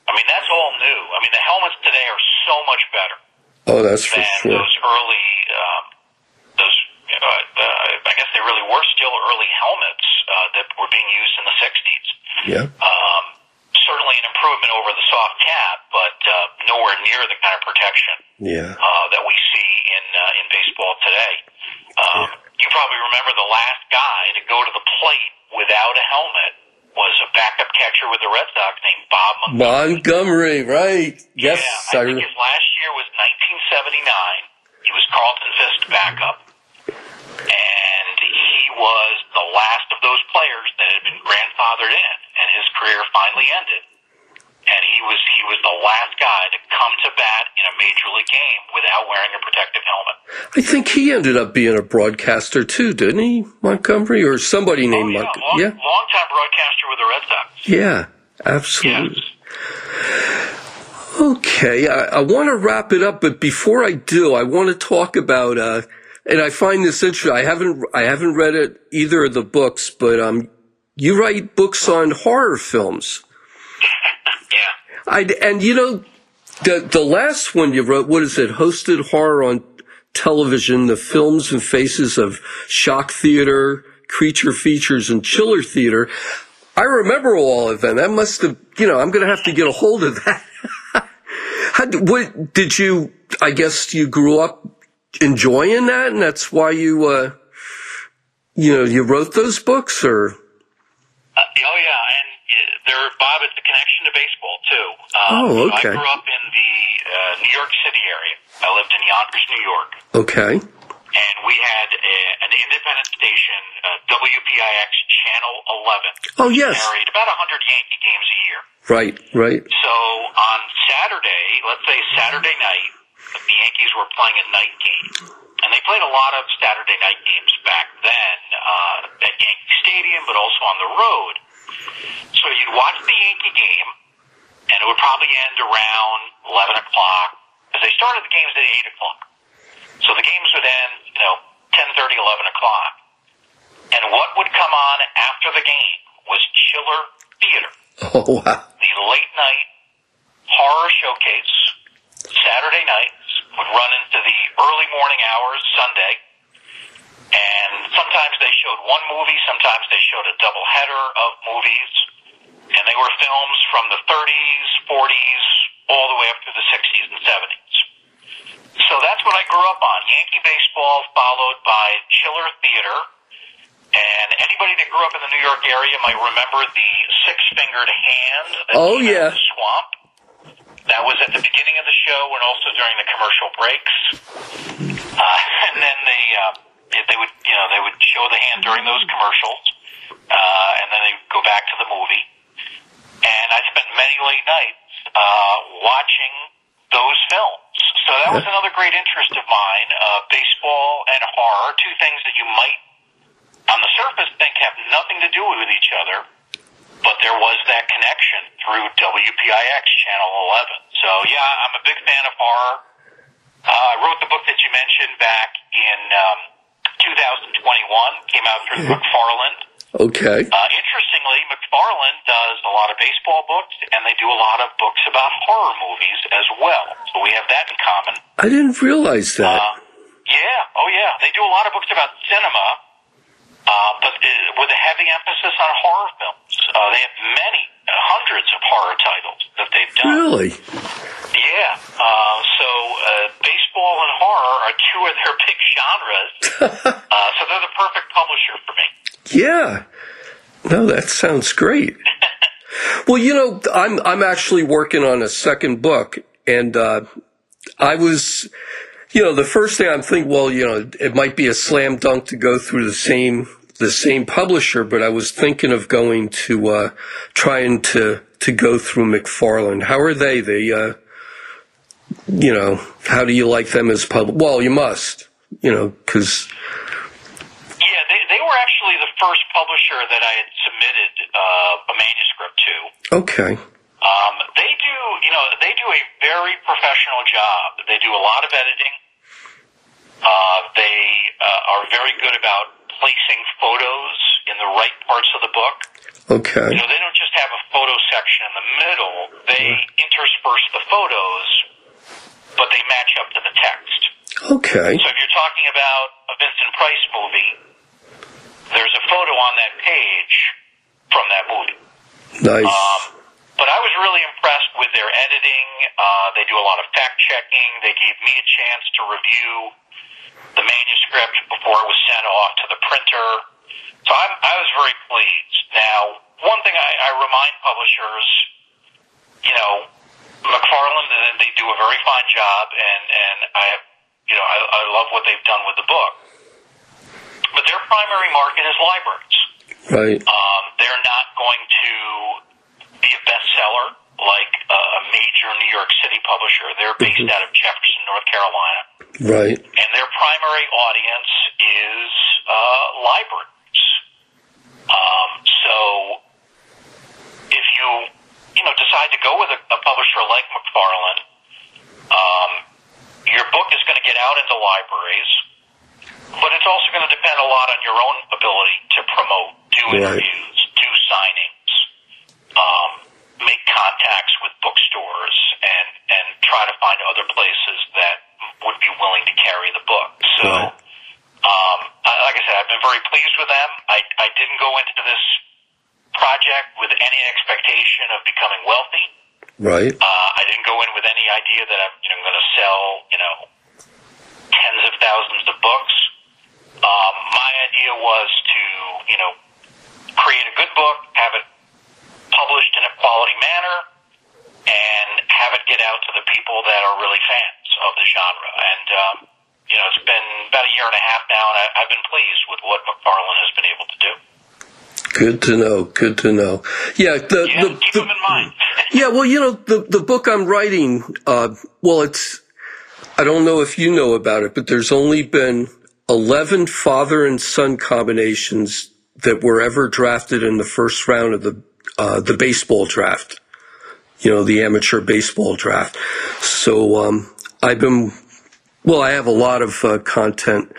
B: I mean, that's all new. I mean, the helmets today are so much better
A: oh, that's for sure.
B: those early, um, those. Uh, uh, I guess they really were still early helmets uh, that
A: Yeah.
B: Um, certainly an improvement over the soft cap, but uh, nowhere near the kind of protection
A: Yeah.
B: uh, that we see in uh, in baseball today. Um, You probably remember the last guy to go to the plate without a helmet was a backup catcher with the Red Sox named Bob
A: Montgomery,
B: Montgomery.
A: right. Yes.
B: yeah, I think his last year was 1979. He was Carlton Fisk backup, and he was the last of those players that had been grandfathered in, and his career finally ended. And he was he was the last guy to come to bat in a major league game without wearing a protective helmet.
A: I think he ended up being a broadcaster too, didn't he, Montgomery, or somebody
B: Oh,
A: named
B: yeah,
A: Montgomery?
B: long,
A: Yeah.
B: long time broadcaster with the Red Sox.
A: Yeah. Absolutely.
B: Yes.
A: Okay, I, I want to wrap it up, but before I do, I want to talk about, uh, and I find this interesting. I haven't, I haven't read it either of the books, but um, you write books on horror films. I and you know, the the last one you wrote, what is it? Hosted horror on television: the films and faces of shock theater, creature features, and chiller theater. I remember all of them. That must have, you know, I'm going to have to get a hold of that. How, what did you? I guess you grew up enjoying that, and that's why you, uh, you know, you wrote those books, or
B: Uh, oh yeah, and there, Bob, it's a connection to baseball too. Um,
A: Oh, okay.
B: I grew up in the uh, New York City area. I lived in Yonkers, New York,
A: okay,
B: and we had a, an independent station, uh, WPIX Channel 11.
A: oh yes,
B: Carried about 100 Yankee games a year.
A: right, right,
B: So on Saturday, let's say Saturday night, the Yankees were playing a night game. And they played a lot of Saturday night games back then uh, at Yankee Stadium, but also on the road. So you'd watch the Yankee game, and it would probably end around 11 o'clock, because they started the games at 8 o'clock. So the games would end, you know, 10.30, 11 o'clock. And what would come on after the game was Chiller Theater
A: oh wow,
B: the late night horror showcase Saturday nights would run into the early morning hours Sunday. And sometimes they showed one movie, sometimes they showed a double header of movies. And they were films from the 30s, 40s, all the way up through the 60s and 70s. So that's what I grew up on. Yankee baseball followed by Chiller Theater. And anybody that grew up in the New York area might remember the six-fingered hand
A: Oh, yeah.
B: the swamp. That was at the beginning of the show and also during the commercial breaks. Uh, and then they uh, they would you know they would show the hand during those commercials, uh, and then they would go back to the movie. And I spent many late nights uh, watching those films. So that was another great interest of mine. Uh, baseball and horror, two things that you might on the surface think have nothing to do with each other, but there was that connection through WPIX Channel 11. So yeah, I'm a big fan of horror. Uh, I wrote the book that you mentioned back in um, 2021. Came out through McFarland.
A: okay.
B: Uh, interestingly, McFarland does a lot of baseball books, and they do a lot of books about horror movies as well. So we have that in common.
A: I didn't realize that.
B: Uh, yeah, oh yeah, they do a lot of books about cinema, uh, but uh, with a heavy emphasis on horror films. Uh, they have many, hundreds of horror titles that they've done.
A: really?
B: Yeah, uh, so uh, baseball and horror are two of their big genres, uh, so they're the perfect publisher for me.
A: Yeah. No, that sounds great. well, you know, I'm I'm actually working on a second book, and uh, I was, you know, the first thing I'm thinking, well, you know, it might be a slam dunk to go through the same the same publisher, but I was thinking of going to uh, trying to to go through McFarland. How are they? They, uh, you know, how do you like them as pub? Well, you must, you know, because
B: Yeah, they, they were actually the first publisher that I had submitted uh, a manuscript to.
A: okay,
B: Um, they do, you know, they do a very professional job. They do a lot of editing. Uh, they uh, are very good about placing photos in the right parts of the book.
A: okay,
B: You know, they don't just have a photo section in the middle. They intersperse the photos, but they match up to the text.
A: okay,
B: So if you're talking about a Vincent Price movie, there's a photo on that page from that movie.
A: Nice. Um,
B: but I was really impressed with their editing. Uh, they do a lot of fact checking. They gave me a chance to review the manuscript before it was sent off to the printer. So I'm, I was very pleased. Now, one thing I, I remind publishers, you know, McFarland, they do a very fine job, and, and I you know, I, I love what they've done with the book. But their primary market is libraries.
A: Right.
B: Um, they're not going to be a bestseller like a, a major New York City publisher. They're based mm-hmm. out of Jefferson, North Carolina.
A: Right.
B: And their primary audience is uh, libraries. Um, so if you you know decide to go with a, a publisher like McFarland, um, your book is going to get out into libraries, but it's also going to depend a lot on your own ability to promote, do interviews, right. do signings, um, make contacts with bookstores, and and try to find other places that would be willing to carry the book. So. Right. Um, like I said, I've been very pleased with them. I, I didn't go into this project with any expectation of becoming wealthy.
A: Right.
B: Uh, I didn't go in with any idea that I'm you know, going to sell, you know, tens of thousands of books. Um, my idea was to, you know, create a good book, have it published in a quality manner, and have it get out to the people that are really fans of the genre. And, um, you know, it's been about a year and a half now, and I, I've been pleased with what McFarland has been able to do.
A: Good to know. Good to know. Yeah, the,
B: yeah, the, keep the, them in mind.
A: yeah, well, you know, the the book I'm writing. Uh, well, it's. I don't know if you know about it, but there's only been 11 father and son combinations that were ever drafted in the first round of the uh, the baseball draft. You know, the amateur baseball draft. So um, I've been. Well, I have a lot of uh, content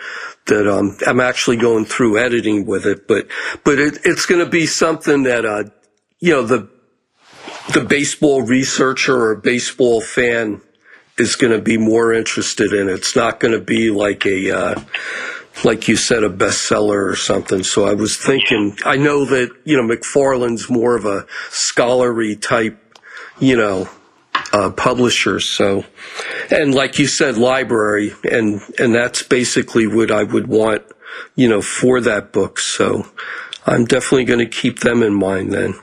A: that um, I'm actually going through editing with it, but but it, it's going to be something that uh, you know the the baseball researcher or baseball fan is going to be more interested in. It's not going to be like a uh, like you said a bestseller or something. So I was thinking, I know that you know McFarland's more of a scholarly type, you know, uh, publishers. So, and like you said, library, and and that's basically what I would want, you know, for that book. So, I'm definitely going to keep them in mind then.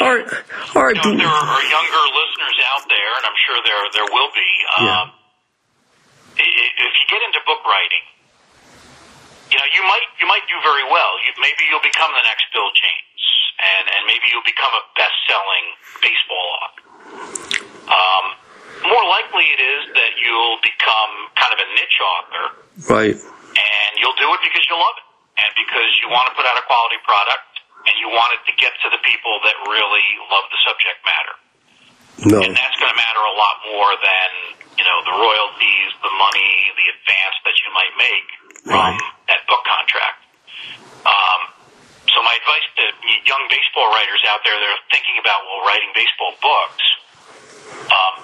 A: All right,
B: all right. You know, there are younger listeners out there, and I'm sure there there will be. Um, If you get into book writing, you know, you might you might do very well. You, maybe you'll become the next Bill James, and and maybe you'll become a best-selling baseball author. Um, more likely it is that you'll become kind of a niche author.
A: Right.
B: And you'll do it because you love it and because you want to put out a quality product and you want it to get to the people that really love the subject matter.
A: No.
B: And that's going to matter a lot more than, you know, the royalties, the money, the advance that you might make from right. that book contract. Um, so my advice to young baseball writers out there that are thinking about, well, writing baseball books, um,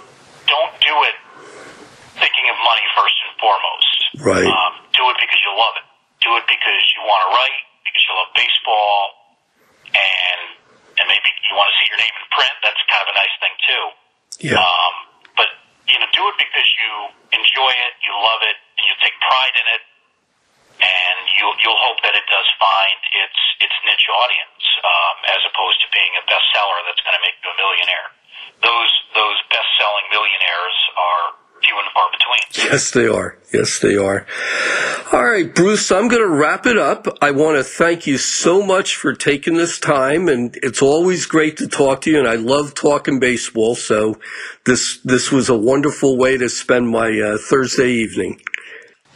B: don't do it thinking of money first and foremost.
A: Right.
B: Um, do it because you love it. Do it because you want to write, because you love baseball, and and maybe you want to see your name in print. That's kind of a nice thing too.
A: Yeah.
B: Um, but you know, do it because you enjoy it, you love it, and you take pride in it, and you'll you'll hope that it does find its its niche audience, um, as opposed to being a bestseller that's going to make you a millionaire those those best selling millionaires are few and far between.
A: Yes, they are. Yes, they are. All right, Bruce, I'm going to wrap it up. I want to thank you so much for taking this time, and it's always great to talk to you. And I love talking baseball, so this this was a wonderful way to spend my uh, Thursday evening.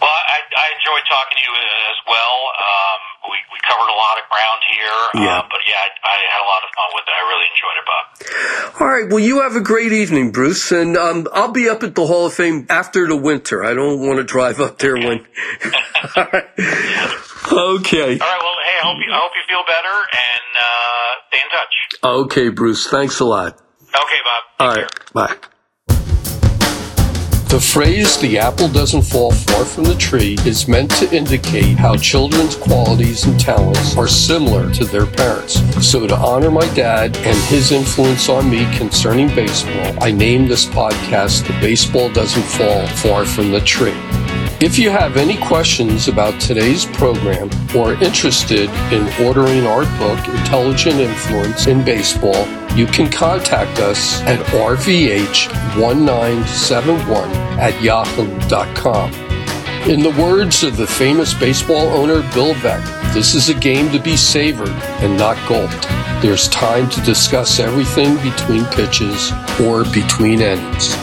B: Well, I, I enjoyed talking to you as well. Um, we, we covered a lot of ground here. Uh, yeah. Uh, but yeah, I, I, had a lot of fun with it. I really enjoyed it, Bob.
A: All right. Well, you have a great evening, Bruce. And um, I'll be up at the Hall of Fame after the winter. I don't want to drive up there when. All right. Okay.
B: All right. Well, hey, I hope you, I hope you feel better and uh, stay in touch.
A: Okay, Bruce. Thanks a lot.
B: Okay, Bob.
A: All right. Care. Bye. The phrase, the apple doesn't fall far from the tree, is meant to indicate how children's qualities and talents are similar to their parents. So, to honor my dad and his influence on me concerning baseball, I named this podcast The Baseball Doesn't Fall Far from the Tree. If you have any questions about today's program or are interested in ordering our book, Intelligent Influence in Baseball, you can contact us at rvh1971 at yahoo.com. In the words of the famous baseball owner Bill Veeck, this is a game to be savored and not gulped. There's time to discuss everything between pitches or between innings.